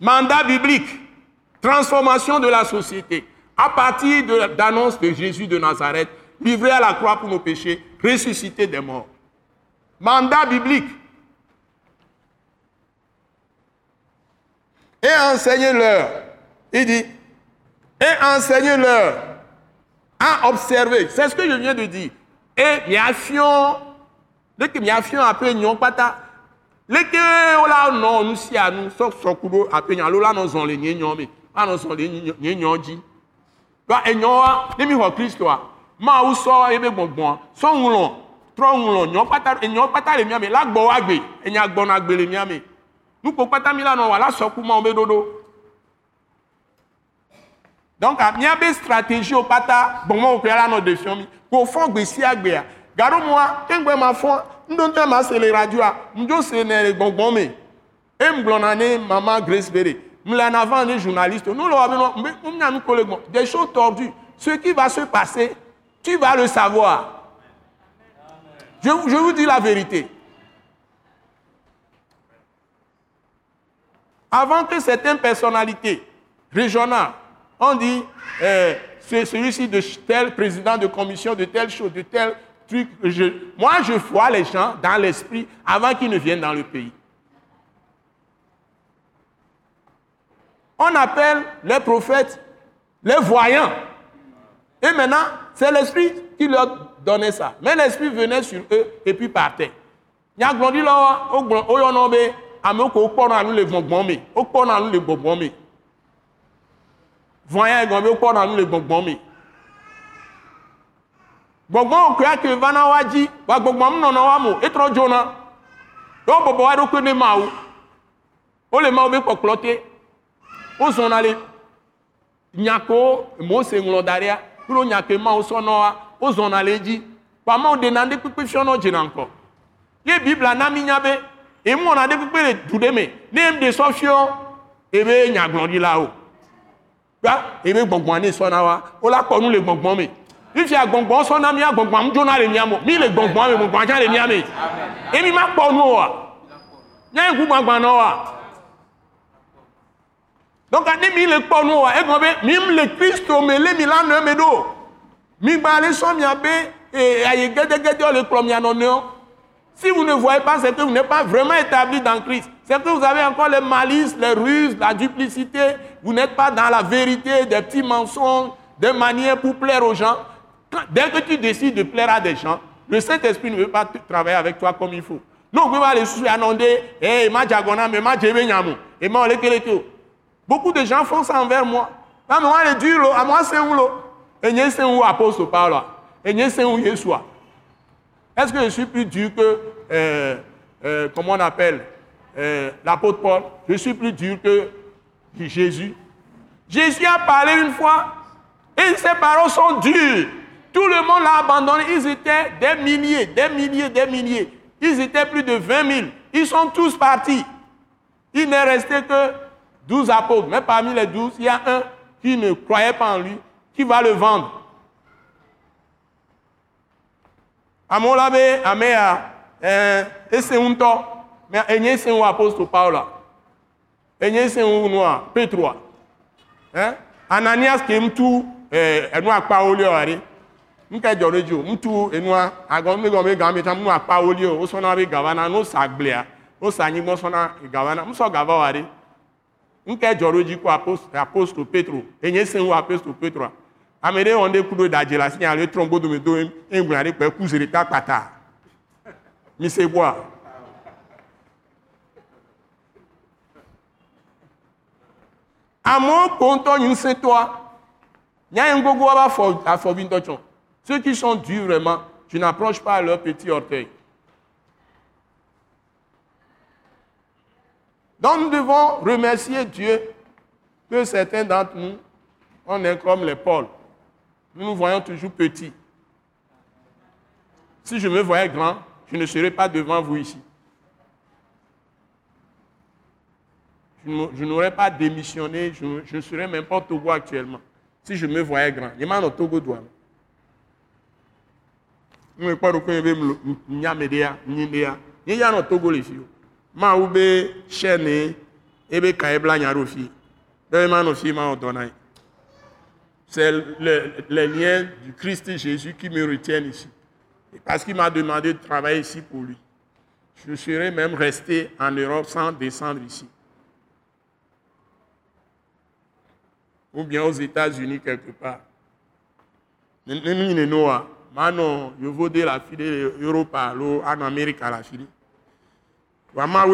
[SPEAKER 2] Mandat biblique, transformation de la société, à partir de l'annonce de Jésus de Nazareth, livré à la croix pour nos péchés, ressuscité des morts. Mandat biblique. et enseignez-leur. Il dit, et enseignez-leur à observer. C'est ce que je viens de dire. Et miafion, dès que miafion après nyon pata, leke ola no nu si anu so sokudo après nyon la no zon le nyen nyon me, la no zon le nyen nyon ji. Ba enyoa ne mi xɔ Kristo a Mawu sɔ ebe gbɔgbɔa sɔ ŋlɔ trɔ ŋlɔ nyɔ kpata enyo kpata le mia me la gbɔ wa gbe. Enya gbɔna gbe le mia me nukpo kpata mi la nɔ wa la sɔ ku mawo be ɖoɖo donc miabe stratégie wo kpata gbɔmɔwo kura la nɔ defiɔ mi kò fɔ gbe sia gbea gaɖo mua keŋgbe ma fɔ ŋdɔntɛ ma se le radioa ŋdzo se ne le gbɔgbɔ me. E ŋgblɔna ne mama grace bere mle en avant ne journaliste nous le gbɔ des choses tordues ce qui va se passer tu vas le savoir je, vous dis la vérité avant que certaines personnalités régionales on dit euh, c'est celui-ci de tel président de commission de telle chose, de tel truc. Moi, je vois les gens dans l'esprit avant qu'ils ne viennent dans le pays. On appelle les prophètes les voyants. Et maintenant, c'est l'esprit qui leur donnait ça. Mais l'esprit venait sur eux et puis partait. Nyagblɔɖi la wa, wogblɔ- woyɔna wo be wokpɔna nu le wa wa wa wa. Wozɔna le nyako Mose ŋlɔ da ɖea kple nyake Mawu sɔnɔ wa, wozɔna le edzi. Kpa Mawu ɖena ɖe kpekpe fiɔnɔ dzena ŋkɔ. Ye Biblia na mi nya be emɔna ɖe kpekpe le du ɖe me. Ne em ɖe sɔ fiɔ, ebe nyagblɔɖila o. Ba ebe gbɔngbɔn ne sɔna wa, wola kpɔ nu le gbɔngbɔn me. Fifia gbɔngbɔn sɔna mia gbɔngbɔn mu dzona le mia. Mi le gbɔngbɔn me, gbɔngbɔn tsã le mia. Emi ma kpɔ nu o wa. Nya ŋku gbagbã nɔ wa. Donc ne mi le kpɔ nu wa, egɔme be mi le Kristo me le mi la nɔ me ɖo. Mi gba le sɔ eh, le. Si vous ne voyez pas, c'est que vous n'êtes pas vraiment établi dans Christ. C'est que vous avez encore les malices, les ruses, la duplicité. Vous n'êtes pas dans la vérité, des petits mensonges, des manières pour plaire aux gens. Dès que tu décides de plaire à des gens, le Saint-Esprit ne veut pas travailler avec toi comme il faut. Non, vous pouvez aller sous annoncer, hey, ma diagona, mais ma djebe nyamo, et ma ole kele keo. Beaucoup de gens font ça envers moi. Ah, mais moi, c'est où, lo? Et c'est où apôtre Paul, et c'est où Yeshua. Est-ce que je suis plus dur que, euh, euh, comment on appelle, euh, l'apôtre Paul? Je suis plus dur que Jésus. Jésus a parlé une fois et ses paroles sont dures. Tout le monde l'a abandonné. Ils étaient des milliers, des milliers, des milliers. Ils étaient plus de 20 000. Ils sont tous partis. Il n'est resté que 12 apôtres. Mais parmi les 12, il y a un qui ne croyait pas en lui, qui va le vendre. amewo la be ame ya eh, ese ŋutɔ mɛ enye ese ŋu apostol paula enye ese ŋu nua petroa eh? ananias ke ŋutu eh, enu akpawo li o aɖe nke o ŋutu enua agɔ mi gɔme gã mi tam nu akpawo li o wosɔna be gavana no sa agblea wosa anyigbɔ sɔna gavana musɔ gava ɖe nke dzi ko apostol, petro enye ese ŋu apostol petroa ame ɖe wɔn ɖe ku ɖo dadze le asi nya le trɔn godome do eŋgblẽ ɖe kpe ku zi ɖeka kpata mi se boa amewo ko ŋutɔ ŋusẽtɔa nyaye ŋutɔ tsɔ ceux qui sont durs vraiment tu n'approches pas leur petit orteil donc nous devons remercier Dieu que certains d'entre nous on est comme les Paul nous nous voyons toujours petits. Si je me voyais grand, je ne serais pas devant vous ici. Je je n'aurais pas démissionné, je, ne- je serais même pas au Togo actuellement. Si je me voyais grand. Je m'en au Togo doigt. Nous ne pouvons pas Togo les filles. Ma ube chaîne, ebe. Deuxième ma no fi ma o donai. C'est le- les liens du Christ Jésus qui me retiennent ici. Parce qu'il m'a demandé de travailler ici pour lui. Je serais même resté en Europe sans descendre ici. Ou bien aux États-Unis quelque part. Nous sommes Noah. Maintenant, je veux dire la fille Europe, en Amérique à la non.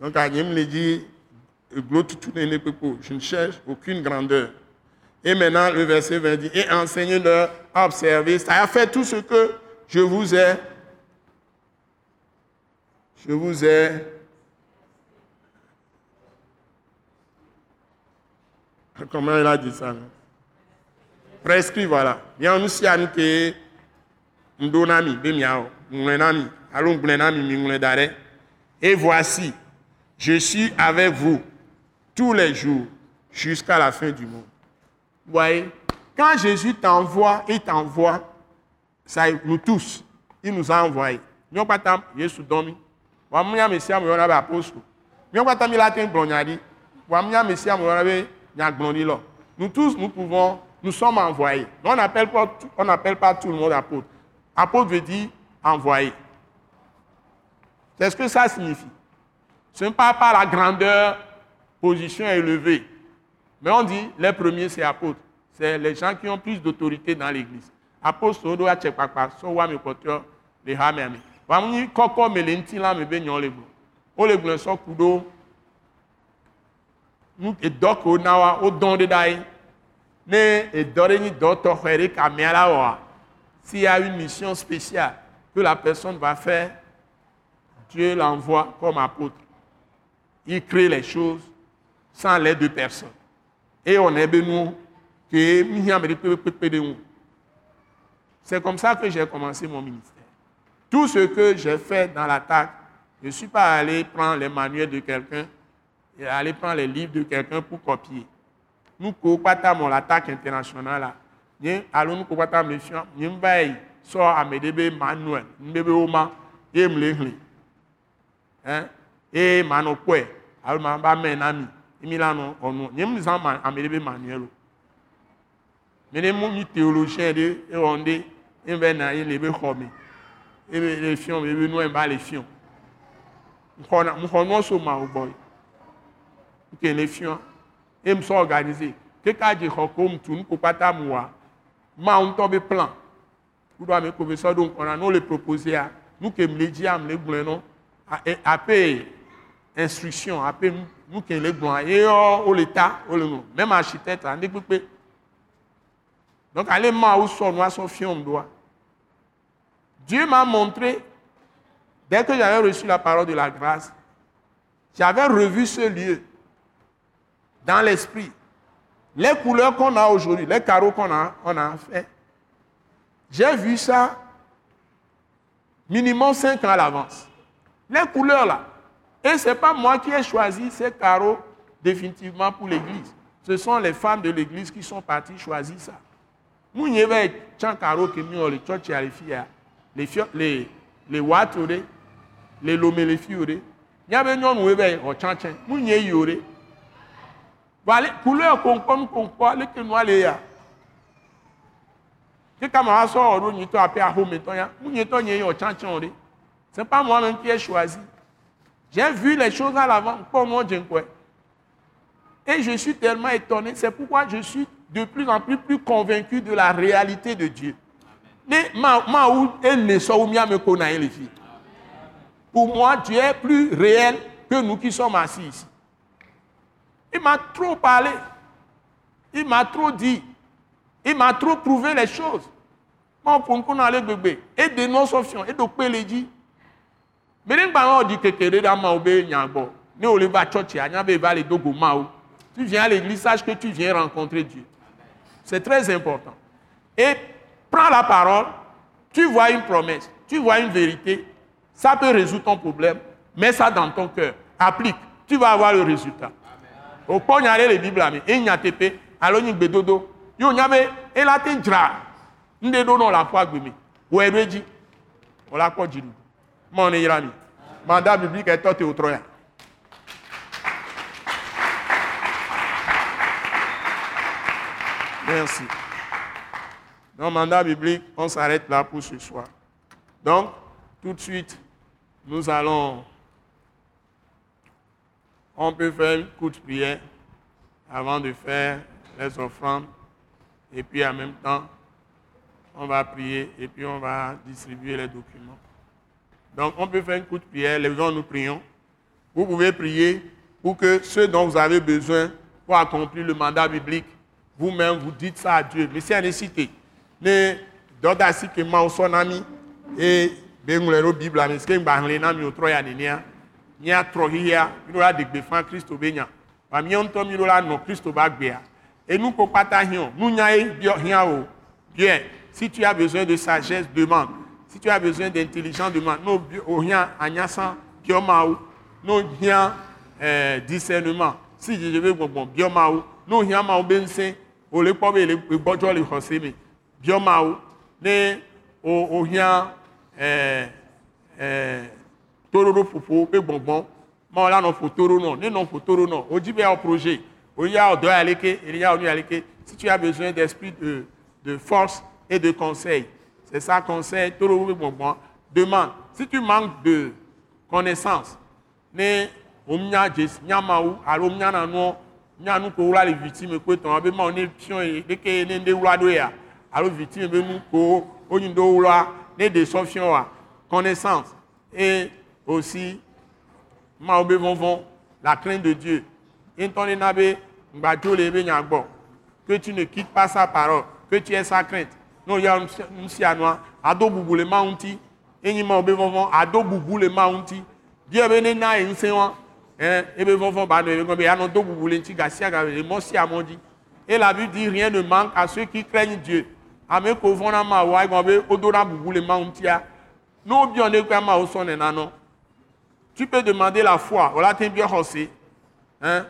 [SPEAKER 2] Donc, Je ne cherche aucune grandeur. Et maintenant, le verset 20 dit, et enseignez-leur à observer, ça a fait tout ce que je vous ai, je vous ai <laughs> Comment il a dit ça Prescrit, voilà. Bien, nous sommes que Ndonami, Bemiao, Mouledare. Et voici, je suis avec vous tous les jours jusqu'à la fin du monde. Vous voyez, quand Jésus t'envoie, il t'envoie, ça, nous tous, il nous a envoyés. Nous pas Jésus dormi. Avons Messie à mon apôtre. Nous pas latin blonyadi. Nous avons Messie à mon Nous tous, nous pouvons, nous sommes envoyés. on n'appelle pas, on n'appelle pas tout le monde apôtre. Apôtre veut dire envoyé. C'est ce que ça signifie. Ce n'est pas par la grandeur, position élevée. Mais on dit, les premiers, c'est apôtres. C'est les gens qui ont plus d'autorité dans l'église. Apôtre, Sodo, Achepakpa, Sowa, Mekoteur, les Hamemi. Wamuni, Koko, Melenti, là, Mebe, Nyon, les Blou. O, les Blou, So, Kudo. Nous, et Dok, O, Nawa, O, Don, de Daï. Ne, et Doreni, Doto, Khere, Kamera, Oa. S'il y a une mission spéciale que la personne va faire, Dieu l'envoie comme apôtre. Il crée les choses sans l'aide de personne. Et on est béni que c'est comme ça que j'ai commencé mon ministère. Tout ce que j'ai fait dans l'attaque, je ne suis pas allé prendre les manuels de quelqu'un et aller prendre les livres de quelqu'un pour copier. Nous, mon attaque internationale, là, nous allons nous pas mission, nous allons so amedebe manuel, mbebe oma, et mlehli. Hein? Et manokwe, alma ba menami, imilano onu, nyem zan amedebe manuel. Mene mu mi théologien de, e onde, e be na, e lebe khome. E be le fion, e be nou ba le fion. Mkhona, mkhona so ma o boy. Ke le fion, e mso organiser. Ke ka je khokom tu, nou pata mwa. Ma on tombe plan. Ou doit me trouver ça donc on a nous le proposé à nous que me dit à me le non à payer instruction à payer nous que les blancs et au l'état au le même architecte en découpé donc allez moi où son noir son fion doit. Dieu m'a montré dès que j'avais reçu la parole de la grâce j'avais revu ce lieu dans l'esprit. Les couleurs qu'on a aujourd'hui, les carreaux qu'on a, on a fait, j'ai vu ça minimum 5 ans à l'avance. Les couleurs là. Et ce n'est pas moi qui ai choisi ces carreaux définitivement pour l'église. Ce sont les femmes de l'église qui sont parties choisir ça. Nous, y avait un carreau qui nous les les les filles, les les watore, les lomé les y avait un homme qui avait un chanchen. Nous, y avait voilà, couleur qu'on qu'on qu'on les que nous allons que kama sọ ọ̀rọ̀ nyitọ apẹ ahometọ ya nyitọ nye yọ chanchan de c'est pas moi-même qui ai choisi. J'ai vu les choses à l'avant. Pour moi et je suis tellement étonné. C'est pourquoi je suis de plus en plus plus convaincu de la réalité de Dieu. Mais pour moi Dieu est plus réel que nous qui sommes assis ici. Il m'a trop parlé. Il m'a trop dit. Il m'a trop prouvé les choses. Bébé. Et de nos options. Et de dit. Mais les parents disent que tu es dans le nyabo. Ne ole va tchochi, anyabe va les dogo mao. Tu viens à l'église, sache que tu viens rencontrer Dieu. C'est très important. Et prends la parole, tu vois une promesse, tu vois une vérité, ça peut résoudre ton problème, mets ça dans ton cœur, applique, tu vas avoir le résultat. Au point, il y a les Bibles, il y a TP, alors il y a dodo, yo nyame ela te dzra nde ɖo nɔ le aƒua gbe me wɔe ɖo edzi wòle akpɔ dziɖu mɔ ne yra mi mandat biblique etɔ te wòtrɔ ya. Merci. Donc, mandat biblique, on s'arrête là pour ce soir. Donc, tout de suite, nous allons. On peut faire une courte prière avant de faire les offrandes. Et puis en même temps, on va prier et puis on va distribuer les documents. Donc on peut faire une courte prière, les gens nous prions. Vous pouvez prier pour que ceux dont vous avez besoin pour accomplir le mandat biblique, vous-même vous dites ça à Dieu. Mais c'est une cité. Ne dodasi que ma son ami et bengulero Bible mais ce mi otro ya nenia. Mi de mi la no Christo. Et nous ko pata nous. Bien, si tu as besoin de sagesse, demande. Si tu as besoin d'intelligence, demande. Non, au hia anyasan bioma o. Non hia euh, discernement. Si je veux bon bon bioma o. Non hia ma o bense o le be le gbɔdzɔ le xɔ se me biɔmawo ne o o hiã ɛɛ ɛɛ toɖoɖo ƒoƒo be gbɔngbɔn mawo la nɔ ƒo toɖo nɔ ne nɔ ƒo toɖo nɔ o dzi be yawo projet o ya o dɔ ya leke ele ya o nu ya leke si tu as besoin d'esprit de de force et de conseil c'est ça conseil toɖoɖo be gbɔngbɔn demande. Si tu manques de connaissance ne o nya dzesi nyamawu alo nya nanuɔ nyanu ko wla le victime ko etɔn abe ma wo ne fiɔn ye ɖeke ne ne wla ɖo ya alo victime be nu ko wonyi do wla ne de sɔ fiɔn wa connaissance et aussi ma wo be vɔvɔn la crainte de Dieu. Ŋutɔ ne na be le ebe nya que tu ne quittes pas sa parole que tu es sa crainte n'o ya nu sia nua ado bubu le ma ŋuti enyi ma wo be ado bubu le ma ŋuti be ne na ye ŋusẽ wa et bien, Et la Bible dit rien ne manque à ceux qui craignent Dieu. Ame ko vona ma wa igbo be odora bubu le mauntia. No bi on e kwa ma o na no. Tu peux demander la foi. Voilà t'es bien hossé. Hein?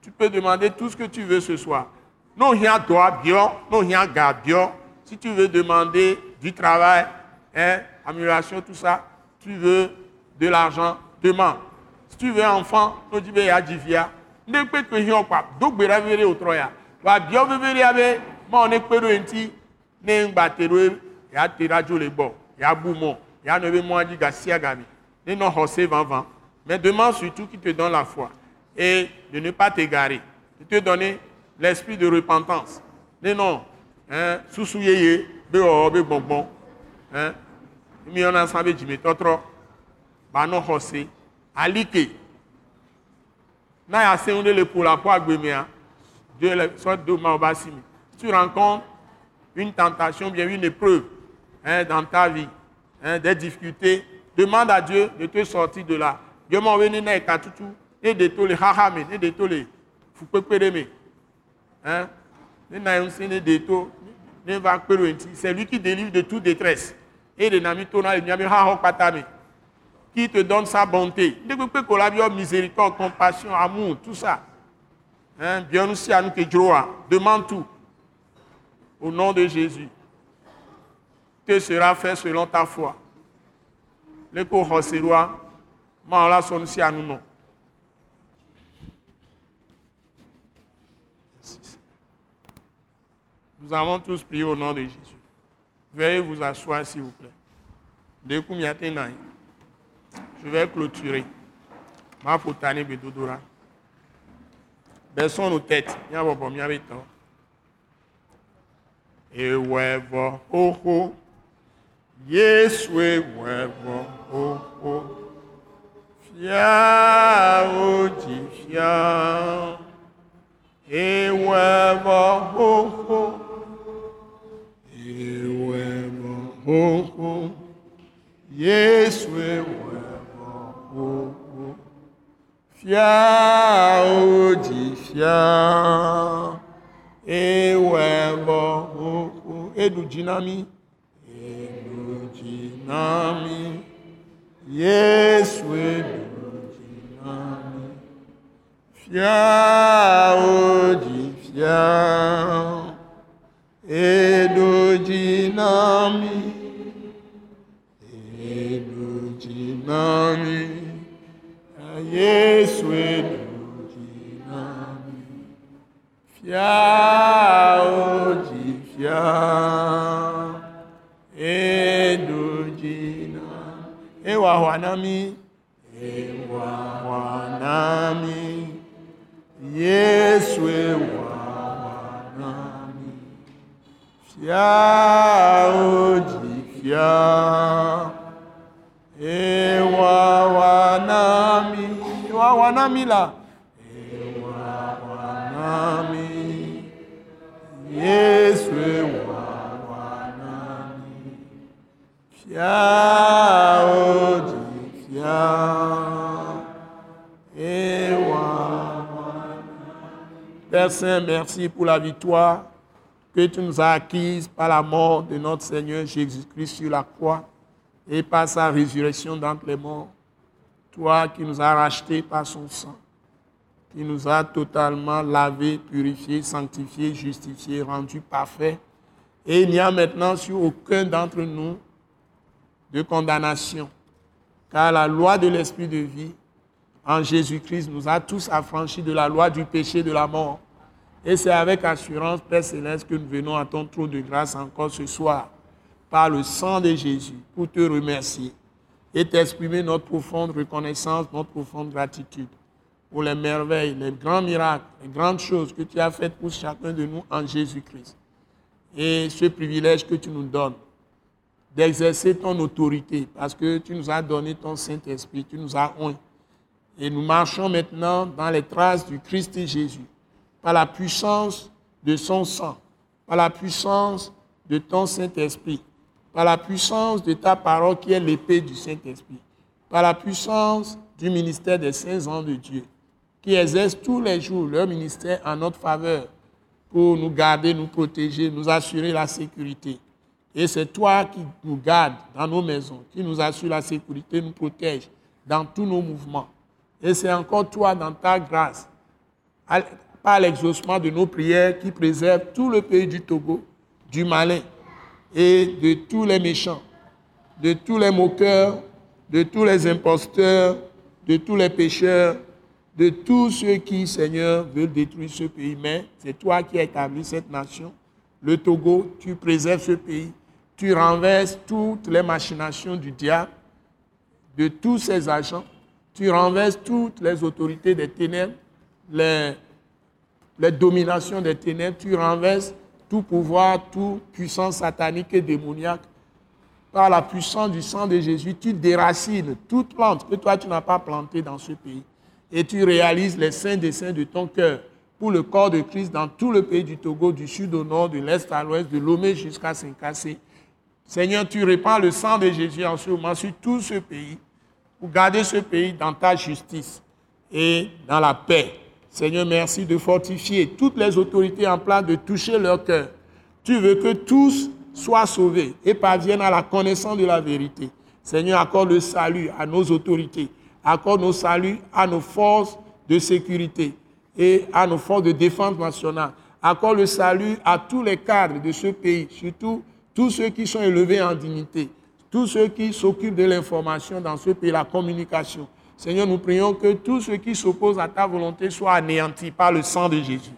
[SPEAKER 2] Tu peux demander tout ce que tu veux ce soir. Non rien doit bien, non rien ga bien. Si tu veux demander du travail, hein, amélioration tout ça, tu veux de l'argent, demande. Si tu veux enfant no dzi be yadzivia ne kpe kpe hiã kpa do gbe ɖa vevere wòtrɔ ya wa biɔ vevere ya be mawo ne kpe ɖo eŋuti ne ŋgba te ɖo ya te ɖa dzo le gbɔ ya bu mɔ ya nɔ ebe mɔa dzi gasia game ne nɔ xɔ se vavã mais demande surtout qui te donne la foi et de ne pas t'égarer. De te donner l'esprit de repentance. Ne hein, susu yeye be wɔwɔ hein, mi ŋu le la de ma si tu rencontres une tentation bien une épreuve hein, dans ta vie hein, des difficultés. Demande à Dieu de te sortir de là. Dieu na ne de to ne de to le fukpekpe me. Hein? Ne na ŋusẽ ne de to c'est lui qui délivre de toute détresse et de na mi to na le miabe haxɔ kpata me qui te donne sa bonté. Miséricorde, compassion, amour, tout ça. Hein? Bien aussi à nous que Demande tout. Au nom de Jésus. Que sera fait selon ta foi. Le roi, ma la son aussi à nous non. Nous avons tous prié au nom de Jésus. Veuillez vous asseoir, s'il vous plaît. Je vais clôturer. Ma potane bedodora. Baissons nos têtes. Bom nyabito. Ewevo ho ho. Yesu ewevo ho ho. Fia oji fia. Ewevo ho ho. Ewevo Yesu ewevo fia odi fia ewebo oko edujinami edujinami yesu edujinami fia odi fia edujinami edujinami Yesu edujinami fia oji fia edujinami ewa wanami ewa wanami Yesu ewa wanami fia oji fia wanami là. E e Père Saint, merci pour la victoire que tu nous as acquise par la mort de notre Seigneur Jésus-Christ sur la croix et par sa résurrection d'entre les morts. Toi qui nous as rachetés par son sang, qui nous a totalement lavés, purifiés, sanctifiés, justifiés, rendus parfaits. Et il n'y a maintenant sur aucun d'entre nous de condamnation, car la loi de l'Esprit de vie en Jésus-Christ nous a tous affranchis de la loi du péché de la mort. Et c'est avec assurance, Père Céleste, que nous venons à ton trône de grâce encore ce soir, par le sang de Jésus, pour te remercier et t'exprimer notre profonde reconnaissance, notre profonde gratitude pour les merveilles, les grands miracles, les grandes choses que tu as faites pour chacun de nous en Jésus-Christ. Et ce privilège que tu nous donnes d'exercer ton autorité, parce que tu nous as donné ton Saint-Esprit, tu nous as oint. Et nous marchons maintenant dans les traces du Christ et Jésus par la puissance de son sang, par la puissance de ton Saint-Esprit, par la puissance de ta parole qui est l'épée du Saint-Esprit, par la puissance du ministère des saints ans de Dieu, qui exercent tous les jours leur ministère en notre faveur pour nous garder, nous protéger, nous assurer la sécurité. Et c'est toi qui nous gardes dans nos maisons, qui nous assure la sécurité, nous protège dans tous nos mouvements. Et c'est encore toi, dans ta grâce, par l'exaucement de nos prières qui préserve tout le pays du Togo du malin et de tous les méchants, de tous les moqueurs, de tous les imposteurs, de tous les pécheurs, de tous ceux qui, Seigneur, veulent détruire ce pays. Mais c'est toi qui as établi cette nation, le Togo, tu préserves ce pays, tu renverses toutes les machinations du diable, de tous ses agents, tu renverses toutes les autorités des ténèbres, les les dominations des ténèbres, tu renverses tout pouvoir, toute puissance satanique et démoniaque. Par la puissance du sang de Jésus, tu déracines toute plante que toi tu n'as pas plantée dans ce pays. Et tu réalises les saints desseins de ton cœur pour le corps de Christ dans tout le pays du Togo, du sud au nord, de l'est à l'ouest, de Lomé jusqu'à Saint-Cassé. Seigneur, tu répands le sang de Jésus en ce moment sur tout ce pays pour garder ce pays dans ta justice et dans la paix. Seigneur, merci de fortifier toutes les autorités en place de toucher leur cœur. Tu veux que tous soient sauvés et parviennent à la connaissance de la vérité. Seigneur, accorde le salut à nos autorités. Accorde nos saluts à nos forces de sécurité et à nos forces de défense nationale. Accorde le salut à tous les cadres de ce pays, surtout tous ceux qui sont élevés en dignité, tous ceux qui s'occupent de l'information dans ce pays, la communication. Seigneur, nous prions que tout ce qui s'oppose à ta volonté soit anéanti par le sang de Jésus.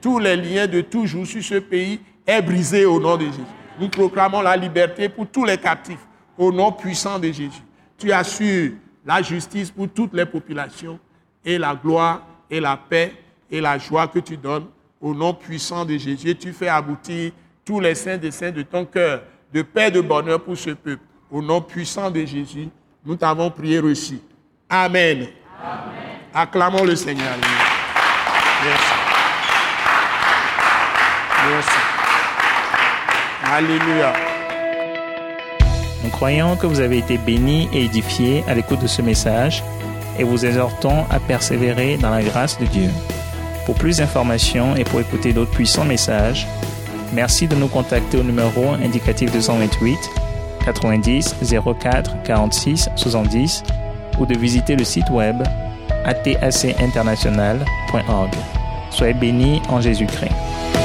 [SPEAKER 2] Tous les liens de toujours sur ce pays est brisé au nom de Jésus. Nous proclamons la liberté pour tous les captifs au nom puissant de Jésus. Tu assures la justice pour toutes les populations et la gloire et la paix et la joie que tu donnes au nom puissant de Jésus. tu fais aboutir tous les saints des saints de ton cœur, de paix et de bonheur pour ce peuple. Au nom puissant de Jésus, nous t'avons prié reçu. Amen. Acclamons le Seigneur. Merci. Merci. Alléluia.
[SPEAKER 3] Nous croyons que vous avez été bénis et édifiés à l'écoute de ce message et vous exhortons à persévérer dans la grâce de Dieu. Pour plus d'informations et pour écouter d'autres puissants messages, merci de nous contacter au numéro indicatif 228 90 04 46 70 ou de visiter le site web atacinternational.org. Soyez bénis en Jésus-Christ.